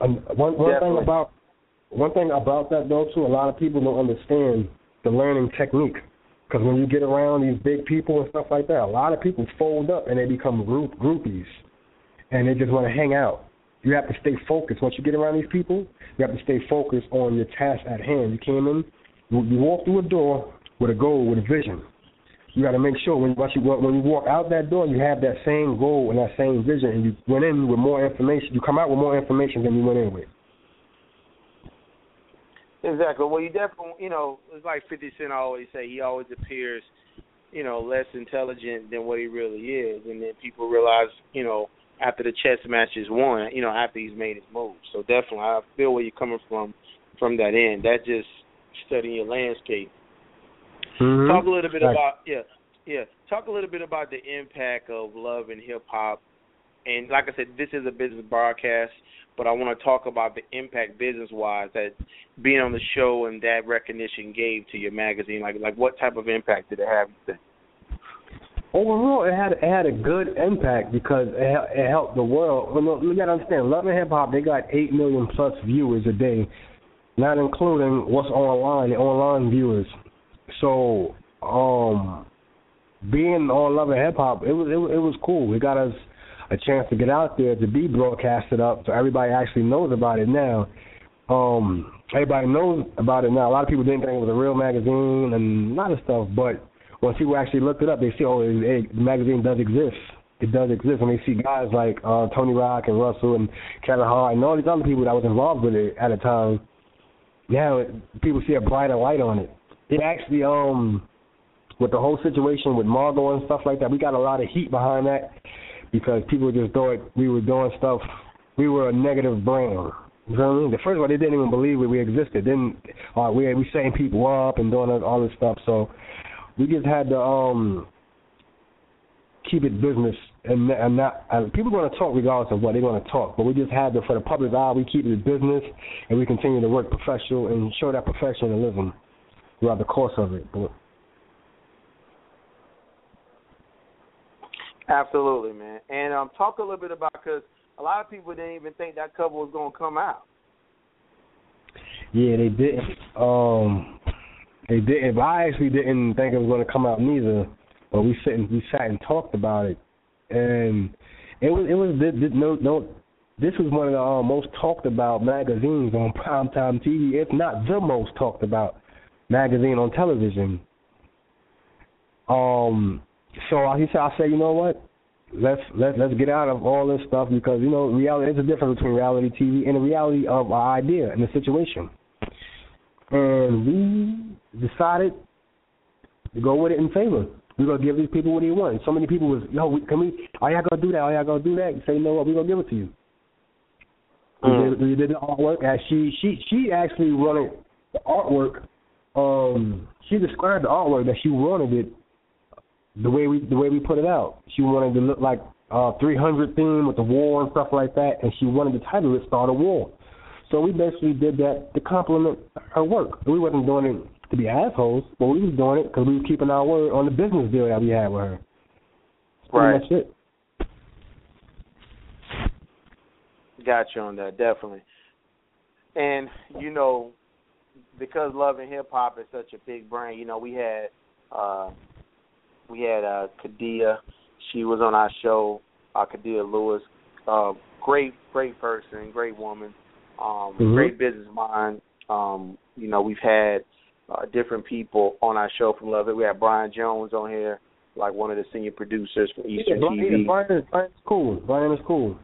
C: And one one thing about one thing about that though too, a lot of people don't understand the learning technique. Because when you get around these big people and stuff like that, a lot of people fold up and they become group groupies, and they just want to hang out. You have to stay focused. Once you get around these people, you have to stay focused on your task at hand. You came in, you, you walk through a door with a goal, with a vision. You got to make sure when you when you walk out that door, you have that same goal and that same vision, and you went in with more information. You come out with more information than you went in with.
B: Exactly. Well, you definitely, you know, it's like Fifty Cent always say. He always appears you know, less intelligent than what he really is, and then people realize, you know, after the chess match is won, you know, after he's made his move. So definitely, I feel where you're coming from from that end. That just studying your landscape.
C: Mm-hmm.
B: Talk a little bit
C: Right.
B: about yeah, yeah. Talk a little bit about the impact of love and hip hop. And like I said, this is a business broadcast, but I want to talk about the impact business wise that being on the show and that recognition gave to your magazine. Like like what type of impact did it have? You think?
C: Overall, it had it had a good impact because it, it helped the world. Well, you got to understand, Love and Hip Hop, they got eight million plus viewers a day, not including what's online, the online viewers. So, um, being on Love and Hip Hop, it was it, was- it was cool. It got us a chance to get out there to be broadcasted up, so everybody actually knows about it now. Um, everybody knows about it now. A lot of people didn't think it was a real magazine and a lot of stuff, but when people actually looked it up, they see, oh, it, it, the magazine does exist. It does exist, and they see guys like uh, Tony Rock and Russell and Kevin Hart and all these other people that was involved with it at the time. Now people see a brighter light on it. It actually, um, with the whole situation with Margeaux and stuff like that, we got a lot of heat behind that because people just thought we were doing stuff. We were a negative brand. You know what I mean? The first of all, they didn't even believe we, we existed. Then, uh, we we setting people up and doing all this stuff. So we just had to um keep it business and and not and people are going to talk regardless of what they're going to talk. But we just had to for the public eye, we keep it business and we continue to work professional and show that professionalism throughout the course of it. But
B: Absolutely, man. And um, talk a little bit about because a lot of people didn't even think that cover was going to come out.
C: Yeah, they didn't. Um, they didn't. But I actually didn't think it was going to come out neither. But we sit and we sat and talked about it, and it was it was th- th- no no. This was one of the uh, most talked about magazines on primetime TV. If not the most talked about magazine on television. Um. So I, he said, I said, you know what? Let's let let's get out of all this stuff because you know reality. There's a difference between reality TV and the reality of our idea and the situation. And we decided to go with it in favor. We're gonna give these people what they want. So many people was, yo, we, can we? Are y'all gonna do that? Are y'all gonna do that? You say, you know what? We're gonna give it to you.
B: Mm.
C: We, did, we did the artwork. And she she she actually wanted the artwork. Um, she described the artwork that she wanted it the way we the way we put it out. She wanted to look like uh 300 theme with the war and stuff like that, and she wanted the title to start a war. So we basically did that to compliment her work. We wasn't doing it to be assholes, but we was doing it because we was keeping our word on the business deal that we had with her. That's
B: Right.
C: much it.
B: Got you on that, definitely. And you know, because Love and Hip Hop is such a big brand, you know, we had uh we had uh Kadia. She was on our show, uh Kadia Lewis. Uh great, great person, great woman, um,
C: Mhm.
B: great business mind. Um, you know, we've had uh different people on our show from Love It. We had Brian Jones on here, like one of the senior producers from Eastern
C: yeah,
B: TV.
C: Brian, Brian, Brian's cool. Brian is cool.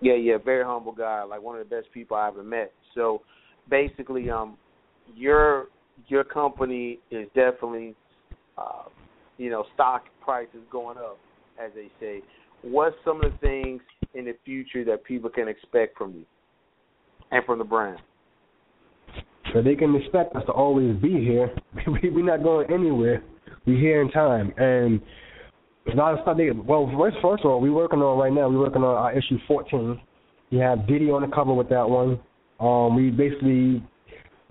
B: Yeah, yeah, very humble guy, like one of the best people I ever met. So basically, um, your your company is definitely, uh, you know, stock prices going up, as they say. What's some of the things in the future that people can expect from you and from the brand?
C: So they can expect us to always be here. We- We're not going anywhere. We're here in time. And a lot well first first of all, we're working on right now, we're working on our issue fourteen. We have Diddy on the cover with that one. Um we basically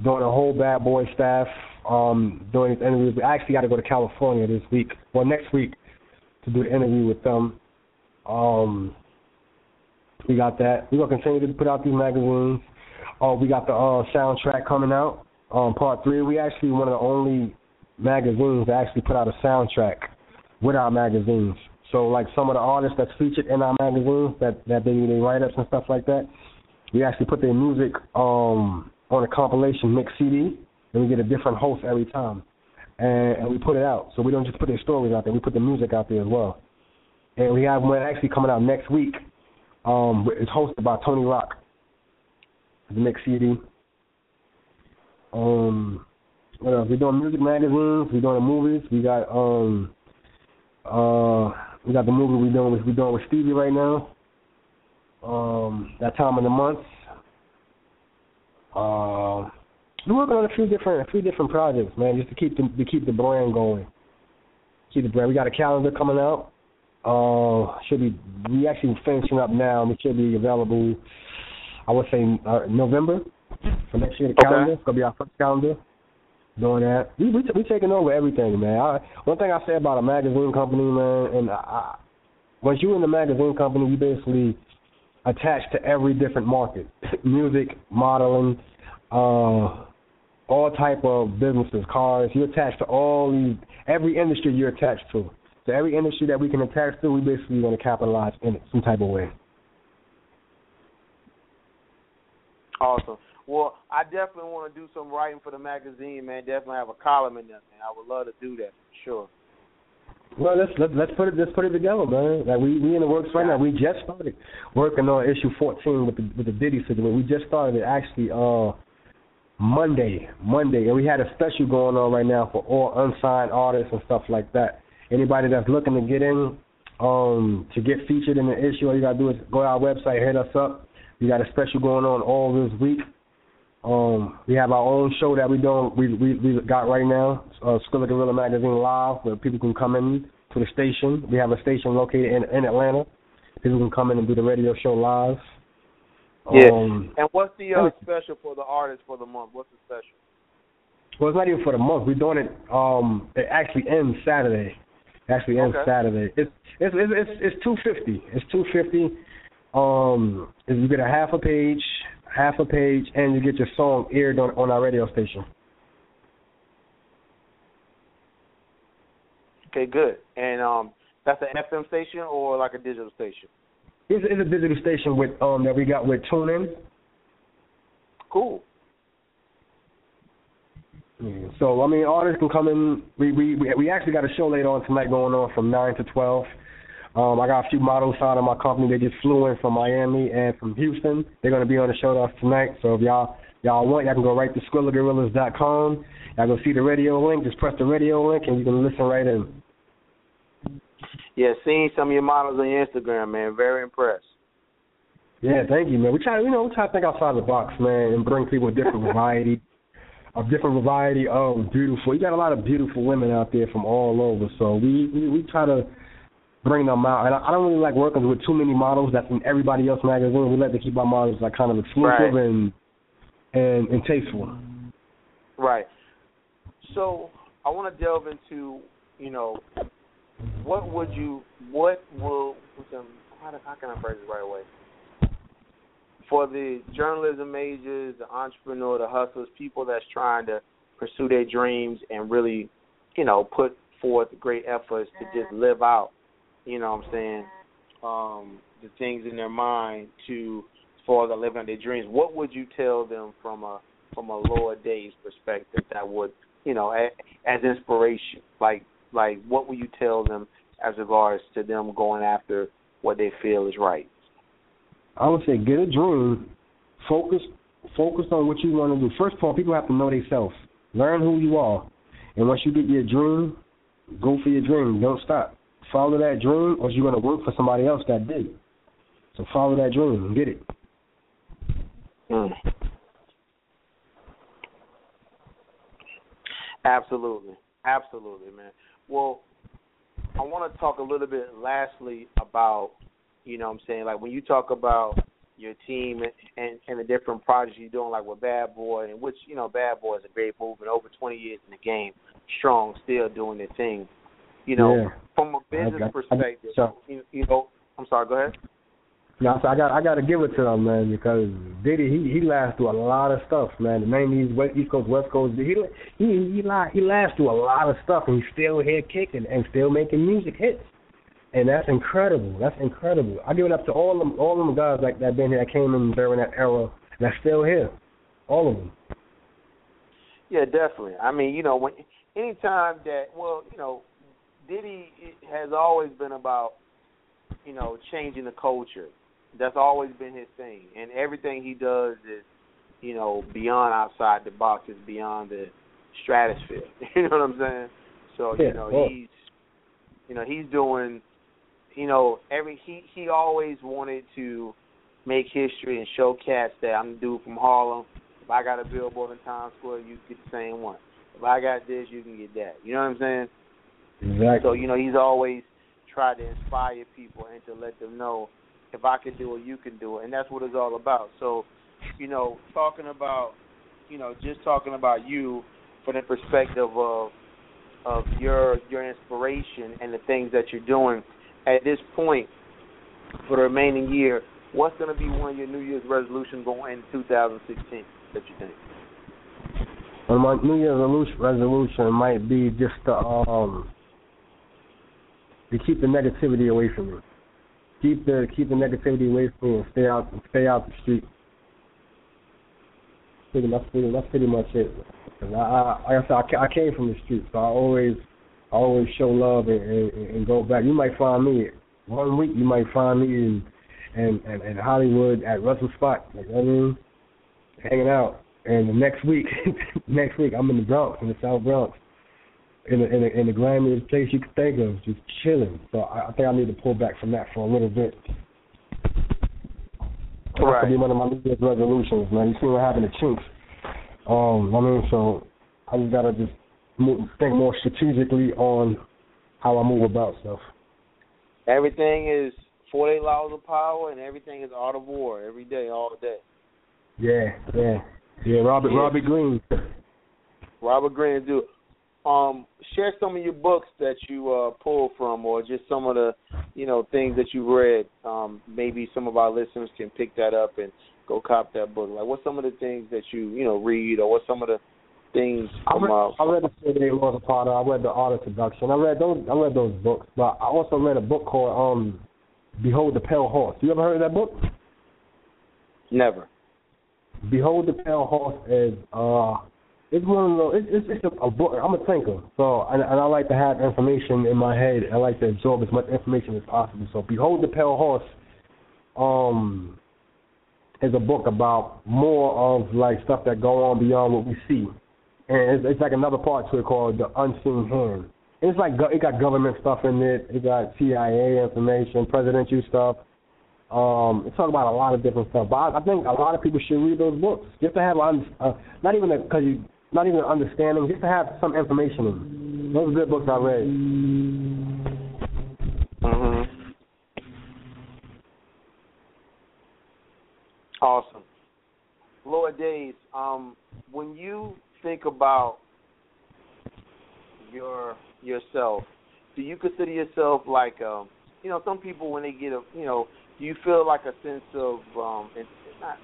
C: doing a whole bad boy staff, um, doing these interviews. We actually gotta go to California this week. Well next week to do the interview with them. Um we got that. We're gonna continue to put out these magazines. Uh, we got the uh, soundtrack coming out, um, part three. We actually one of the only magazines that actually put out a soundtrack with our magazines. So like some of the artists that's featured in our magazines that that they they write ups and stuff like that, we actually put their music um on a compilation mix CD, and we get a different host every time, and, and we put it out. So we don't just put their stories out there; we put the music out there as well. And we have one actually coming out next week. Um, it's hosted by Tony Rock. The mix CD. Um, what else? We're doing music magazines. We're doing movies. We got um uh we got the movie we're doing with we're doing with Stevie right now. Um, that time of the month. Uh, we're working on a few different a few different projects, man, just to keep the to keep the brand going. Keep the brand. We got a calendar coming out. Uh, should be we actually finishing up now. And we should be available. I would say uh, November for next year. The calendar it's gonna be our first calendar. Doing that, we we we taking over everything, man. I, one thing I say about a magazine company, man, and I, I, once you're in the magazine company, you basically attached to every different market, music, modeling, uh, all type of businesses, cars. You're attached to all these, every industry you're attached to. So every industry that we can attach to, we basically want to capitalize in it some type of way.
B: Awesome. Well, I definitely want to do some writing for the magazine, man. Definitely have a column in there, man. I would love to do that for sure.
C: Well, let's let's let's put it let's put it together, man. Like we we in the works right now. We just started working on issue 14 with the with the Diddy situation. We just started it actually uh Monday, Monday, and we had a special going on right now for all unsigned artists and stuff like that. Anybody that's looking to get in um to get featured in the issue, all you gotta do is go to our website, hit us up. We got a special going on all this week. Um, we have our own show that we doing. We we we got right now, uh, Skrilla Gorilla Magazine Live, where people can come in to the station. We have a station located in in Atlanta. People can come in and do the radio show live.
B: Yeah.
C: Um,
B: and what's the uh, special for the artist for the month? What's the special?
C: well, it's not even for the month. We're doing it. Um, it actually ends Saturday. It actually ends
B: Okay.
C: Saturday. It's it's it's it's, it's two fifty. It's two fifty. Um, you get a half a page, half a page, and you get your song aired on on our radio station.
B: Okay, good. And um, that's an FM station or like a digital station?
C: It's, it's a digital station with um that we got with TuneIn.
B: Cool.
C: Yeah. So I mean, artists can come in. We we we we actually got a show later on tonight going on from nine to twelve. Um, I got a few models signed on my company. They just flew in from Miami and from Houston. They're gonna be on the show with us tonight. So if y'all y'all want, y'all can go right to SkrillaGorillas.com. Y'all go see the radio link. Just press the radio link and you can listen right in.
B: Yeah, seeing some of your models on your Instagram, man. Very impressed.
C: Yeah, thank you, man. We try, you know, we try to think outside the box, man, and bring people a different variety, a different variety of beautiful. You got a lot of beautiful women out there from all over, so we we, we try to bring them out. And I, I don't really like working with too many models that's in everybody else magazine. We like to keep our models like kind of exclusive
B: Right.
C: and and and tasteful.
B: Right. So I want to delve into, you know, what would you, what will, what's how, do- how can I phrase it right away? For the journalism majors, the entrepreneur, the hustlers, people that's trying to pursue their dreams and really, you know, put forth great efforts to just live out, you know what I'm saying, um, the things in their mind to, far as living out their dreams, what would you tell them from a from a Lloyd Days perspective that would you know as, as inspiration like like what would you tell them as regards to them going after what they feel is right
C: I would say get a dream, focus focus on what you want to do. First of all, people have to know themselves. Learn who you are. And once you get your dream, go for your dream. Don't stop. Follow that dream or you're gonna work for somebody else that did. So follow that dream and get it.
B: mm. absolutely absolutely man well i want to talk a little bit lastly about you know what i'm saying like when you talk about your team and, and, and the different projects you're doing, like with Bad Boy, and which you know Bad Boy is a great movement, over 20 years in the game, strong, still doing their thing. You know,
C: Yeah.
B: from a business
C: got- I
B: perspective,
C: so-
B: you, you know, I'm sorry, go ahead.
C: Yeah, so I got I got to give it to him, man, because Diddy he he lasts through a lot of stuff, man. The main East, West, East Coast, West Coast, he he he he lasts through a lot of stuff, and he's still here kicking and still making music hits, and that's incredible. That's incredible. I give it up to all them all them guys like that been here that came in during that era that's still here, all of them.
B: Yeah, definitely. I mean, you know, when anytime that well, you know, Diddy has always been about, you know, changing the culture. That's always been his thing, and everything he does is, you know, beyond outside the box. Is beyond the stratosphere. You know what I'm saying? So
C: Yeah,
B: you know
C: well-
B: he's you know he's doing you know every he he always wanted to make history and show cats that I'm the dude from Harlem. If I got a billboard in Times Square, you get the same one. If I got this, you can get that. You know what I'm saying?
C: Exactly.
B: So you know he's always tried to inspire people and to let them know if I can do it, you can do it, and that's what it's all about. So, you know, talking about, you know, just talking about you from the perspective of of your your inspiration and the things that you're doing at this point for the remaining year. What's going to be one of your New Year's resolutions going into 2016 that you think?
C: Well, my New Year's resolution, resolution might be just to um to keep the negativity away from me. Keep the keep the negativity away from me and stay out stay out the street. That's pretty that's pretty much it. 'Cause I, I like I said I, I came from the street, so I always I always show love and, and, and go back. You might find me one week. You might find me in in, in, in Hollywood at Russell Spot. Like, you know what I mean, hanging out. And the next week, next week I'm in the Bronx, in the South Bronx, in the in the, in the grimiest place you could think of, just chilling. So I, I think I need to pull back from that for a little bit.
B: Right.
C: That could be one of my New Year's resolutions, man. You see what happened to Chinx. Um, I mean, so I just gotta just move, think more strategically on how I move about stuff.
B: Everything is 48 laws of power, and everything is art of war every day, all day.
C: Yeah, yeah, yeah. Robert
B: Yeah.
C: Robert Greene.
B: Robert Greene do. Um, share some of your books that you uh, pulled from, or just some of the, you know, things that you read. Um, maybe some of our listeners can pick that up and go cop that book. Like, what's some of the things that you, you know, read, or what's some of the things
C: I read,
B: Uh,
C: I read the Eight Laws of Potter. I read the Art of Seduction. I read those. I read those books, but I also read a book called um, Behold the Pale Horse. You ever heard of that book?
B: never.
C: Behold the Pale Horse is uh, it's one of those. It's it's, it's a, a book. I'm a thinker, so and, and I like to have information in my head. I like to absorb as much information as possible. So Behold the Pale Horse, um, is a book about more of like stuff that go on beyond what we see, and it's, it's like another part to it called the Unseen Hand. And it's like it got government stuff in it. It got CIA information, presidential stuff. Um, it talk about a lot of different stuff. But I, I think a lot of people should read those books just to have uh, not even because you not even understanding, just to have some information in. Those are good books I read.
B: Mhm. Awesome. Lloyd Days, um, when you think about your yourself, do you consider yourself like um you know, some people when they get a you know, do you feel like a sense of um not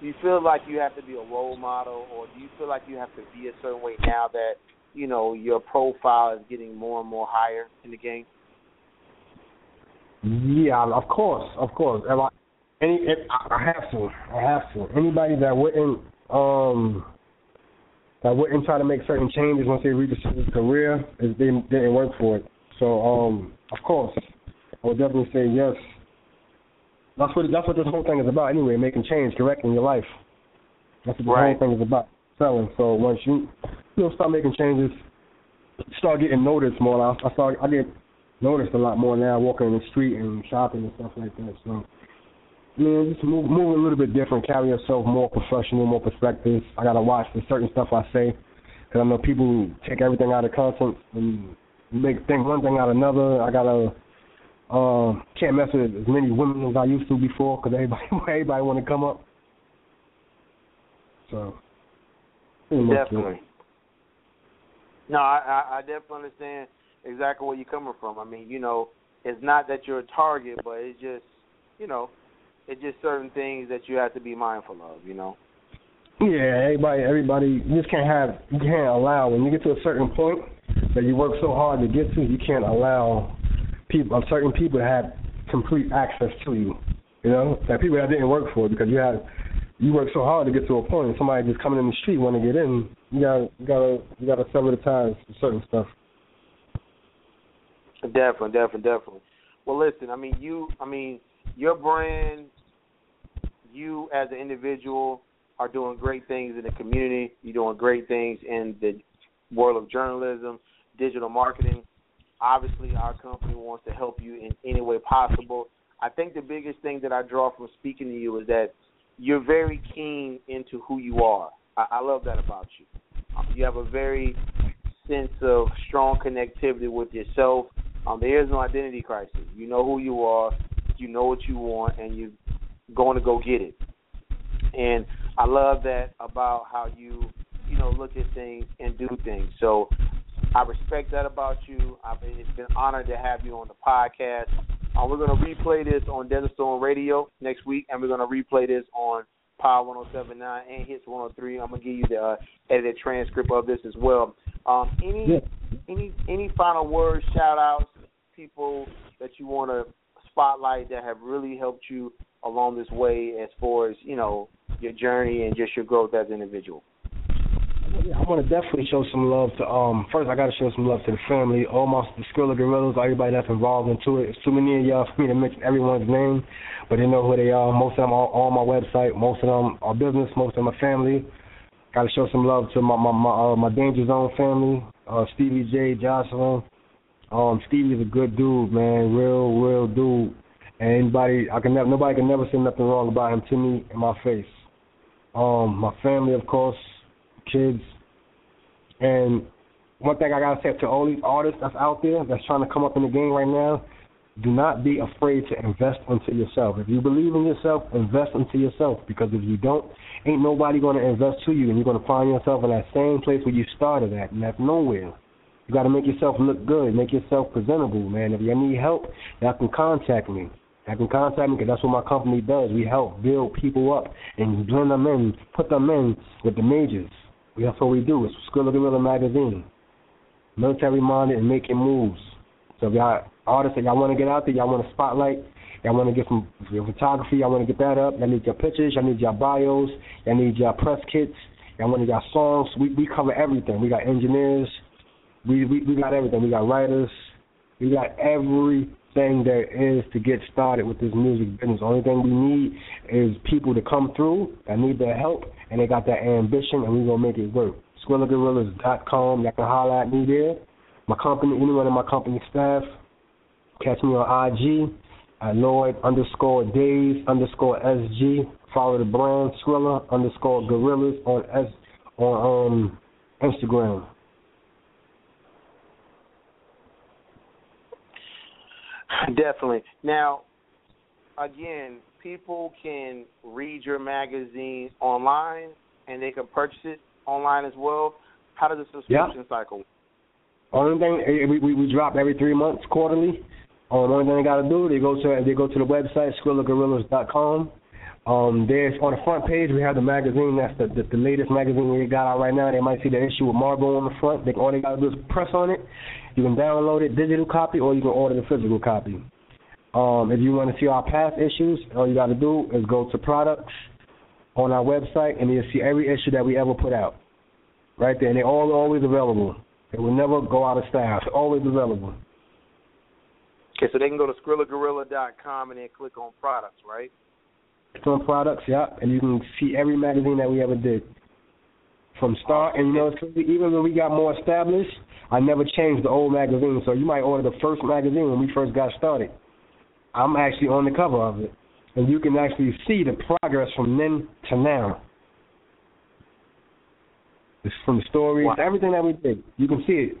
B: do you feel like you have to be a role model or do you feel like you have to be a certain way now that, you know, your profile is getting more and more higher in the game?
C: Yeah, of course, of course. If I, any, if, I I have to, I have to. Anybody that wouldn't, um, that wouldn't try to make certain changes once they reach a certain career, is they didn't work for it. So, um, of course, I would definitely say yes. That's what that's what this whole thing is about. Anyway, making change, correcting your life. That's what the
B: Right.
C: whole thing is about. Selling. So once you, you know, start making changes, start getting noticed more. I, I start, I get noticed a lot more now walking in the street and shopping and stuff like that. So, I mean, just move, move a little bit different, carry yourself more professional, more perspective. I gotta watch the certain stuff I say, because I know people take everything out of context and make think one thing out of another. I gotta um can't mess with as many women as I used to before, because everybody everybody want to come up. So, pretty much it.
B: Definitely. No, I, I I definitely understand exactly where you're coming from. I mean, you know, it's not that you're a target, but it's just, you know, it's just certain things that you have to be mindful of. You know.
C: Yeah, everybody, everybody, you just can't have, you can't allow when you get to a certain point that you work so hard to get to, you can't allow people, certain people have complete access to you. You know, that people that didn't work for because you had, you work so hard to get to a point, and somebody just coming in the street want to get in, you gotta, you gotta, you gotta sever the ties to certain stuff.
B: Definitely, definitely, definitely. Well, listen, I mean, you, I mean, your brand, you as an individual are doing great things in the community. You're doing great things in the world of journalism, digital marketing. Obviously, our company wants to help you in any way possible. I think the biggest thing that I draw from speaking to you is that you're very keen into who you are. I, I love that about you. Um, you have a very sense of strong connectivity with yourself. Um, there is no identity crisis. You know who you are, you know what you want, and you're going to go get it. And I love that about how you, you know, look at things and do things. So I respect that about you. I've been, it's been an honor to have you on the podcast. Uh, we're going to replay this on Desert Storm Radio next week, and we're going to replay this on Power 1079 and Hits 103. I'm going to give you the uh, edited transcript of this as well. Um, any yeah. any any final words, shout outs, people that you want to spotlight that have really helped you along this way as far as you know your journey and just your growth as an individual?
C: I want to definitely show some love to um. First, I got to show some love to the family, all my the Skrilla Gorillas, everybody that's involved into it. It's too many of y'all for me to mention everyone's name, but they know who they are. Most of them are on my website. Most of them are business. Most of are family. Got to show some love to my my my, uh, my Danger Zone family, uh, Stevie J, Joseline. Um, Stevie's a good dude, man. Real, real dude. And anybody, I can never, nobody can never say nothing wrong about him to me in my face. Um, my family, of course, kids, and one thing I gotta say to all these artists that's out there that's trying to come up in the game right now, do not be afraid to invest into yourself. If you believe in yourself, invest into yourself. Because if you don't, ain't nobody gonna invest to you, and you're gonna find yourself in that same place where you started at, and that's nowhere. You got to make yourself look good, make yourself presentable, man. If you need help, y'all can contact me. I can contact me because that's what my company does. We help build people up and blend them in, put them in with the majors. That's what we do. It's Skrilla Gorilla Magazine. Military minded and making moves. So if y'all artists that y'all want to get out there, y'all want to spotlight, y'all want to get some your photography, y'all want to get that up, y'all need your pictures, y'all need your bios, y'all need your press kits, y'all want your songs. We we cover everything. We got engineers, we, we we got everything. We got writers, we got every thing there is to get started with this music business. Only thing we need is people to come through that need their help and they got that ambition and we're gonna make it work. SkrillaGorillas.com, y'all can holler at me there. My company, anyone in my company staff, catch me on IG at Lloyd underscore Days underscore SG. Follow the brand Skrilla underscore Gorillas on S on um Instagram.
B: Definitely. Now, again, people can read your magazine online and they can purchase it online as well. How does the subscription cycle?
C: Only thing eh, we, we we drop every three months quarterly. Um, only thing they got to do they go to they go to the website skrillagorillas.com. Um, there's on the front page we have the magazine. That's the, the the latest magazine we got out right now. They might see the issue with Margeaux on the front. They all they got to do is press on it. You can download it digital copy, or you can order the physical copy. Um, if you want to see our past issues, all you got to do is go to products on our website, and you'll see every issue that we ever put out. Right there, and they're all always available. It will never go out of style. It's always available.
B: Okay, so they can go to SkrillaGorilla.com and then click on products, right?
C: Click on products, yeah, and you can see every magazine that we ever did from start. And you know, even when we got more established, I never changed the old magazine. So you might order the first magazine when we first got started. I'm actually on the cover of it, and you can actually see the progress from then to now. It's from the stories, wow. everything that we did. You can see it.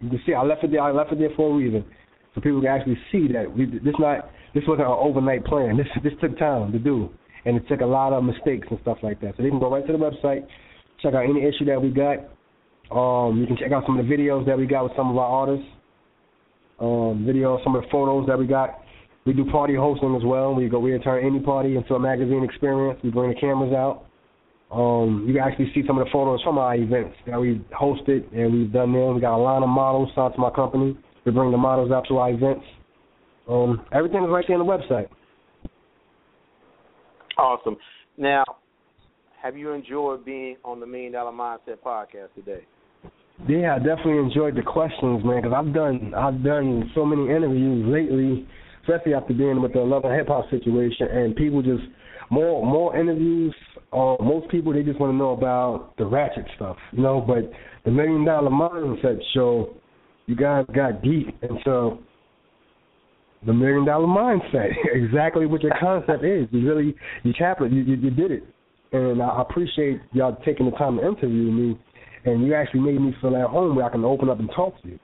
C: You can see. It. I left it there. I left it there for a reason, so people can actually see that we. This not. This wasn't an overnight plan. This this took time to do and it took a lot of mistakes and stuff like that. So they can go right to the website, check out any issue that we got. Um, you can check out some of the videos that we got with some of our artists. Um, videos, some of the photos that we got. We do party hosting as well. We go we turn any party into a magazine experience. We bring the cameras out. Um, you can actually see some of the photos from our events that we hosted and we've done there. We got a line of models signed to my company. We bring the models out to our events. Um, everything is right there on the website.
B: Awesome. Now, have you enjoyed being on the Million Dollar Mindset podcast today?
C: Yeah, I definitely enjoyed the questions, man. Because I've done I've done so many interviews lately, especially after being with the love and hip hop situation, and people just more more interviews uh, most people they just want to know about the ratchet stuff, you know. But the Million Dollar Mindset show, you guys got deep and so the Million Dollar Mindset, exactly what your concept is. You really you it, you, you you did it, and I appreciate y'all taking the time to interview me, and you actually made me feel at home where I can open up and talk to you.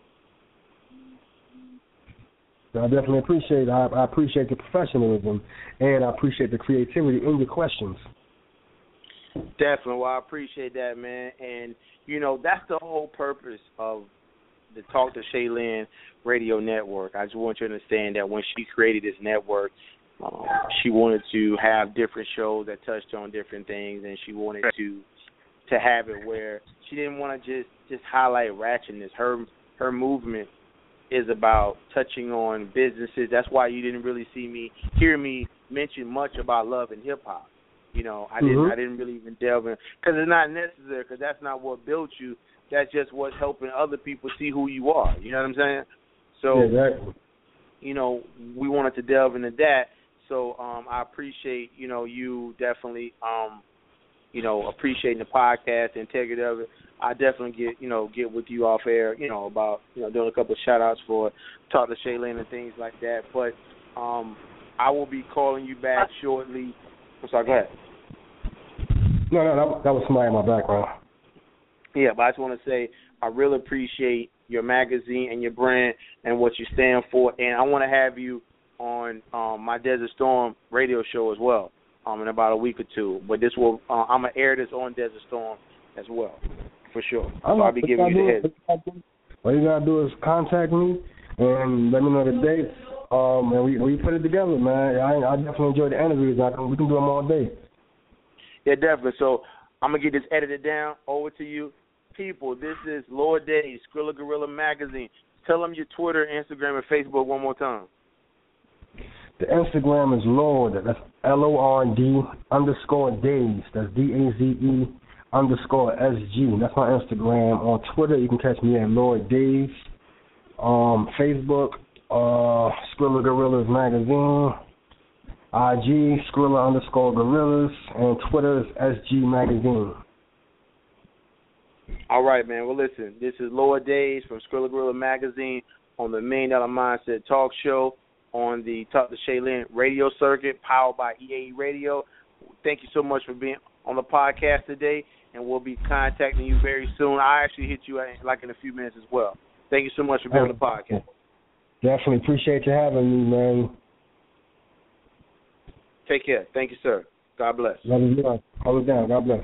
C: So I definitely appreciate I, I appreciate the professionalism and I appreciate the creativity in your questions.
B: Definitely. Well, I appreciate that, man. And you know, that's the whole purpose of the Talk to Shaylin radio network. I just want you to understand that when she created this network, um, she wanted to have different shows that touched on different things, and she wanted to to have it where she didn't want to just just highlight ratchetness. Her her movement is about touching on businesses. That's why you didn't really see me hear me mention much about love and hip hop. You know, I didn't
C: Mhm.
B: I didn't really even delve in because it's not necessary because that's not what built you. That's just what's helping other people see who you are. You know what I'm saying? So
C: Yeah, exactly.
B: you know, we wanted to delve into that. So um I appreciate, you know, you definitely um you know, appreciating the podcast, the integrity of it. I definitely get, you know, get with you off air, you know, about, you know, doing a couple of shout outs for Talk to Shaylin and things like that. But um I will be calling you back shortly. I'm sorry, go ahead.
C: No, no, that, that was somebody in my background.
B: Yeah, but I just want to say I really appreciate your magazine and your brand and what you stand for, and I want to have you on um, my Desert Storm radio show as well um, in about a week or two. But this will uh, I'm gonna air this on Desert Storm as well for sure. So I'll be giving you the head.
C: All you gotta do is contact me and let me know the date. Um, and we we put it together, man. I I definitely enjoy the interviews. I can, we can do them all day.
B: Yeah, definitely. So I'm gonna get this edited down over to you, people. This is Lord Daze, Skrilla Gorilla Magazine. Tell them your Twitter, Instagram, and Facebook one more time.
C: The Instagram is Lord. That's L O R D underscore days. That's D A Z E underscore S G. That's my Instagram. On Twitter, you can catch me at Lord Daze. Um, Facebook, uh, Skrilla Gorillas Magazine. IG, Skrilla underscore Gorillas. And Twitter is SG Magazine.
B: All right, man. Well, listen, this is Lord Daze from Skrilla Gorilla Magazine on the Million Dollar Mindset Talk Show on the Talk to Shaylin radio circuit, powered by EAE Radio. Thank you so much for being on the podcast today, and we'll be contacting you very soon. I actually hit you uh, like in a few minutes as well. Thank you so much for being on the podcast.
C: Definitely appreciate you having me, man.
B: Take care. Thank you, sir. God bless.
C: Love you. Hold it down. God bless.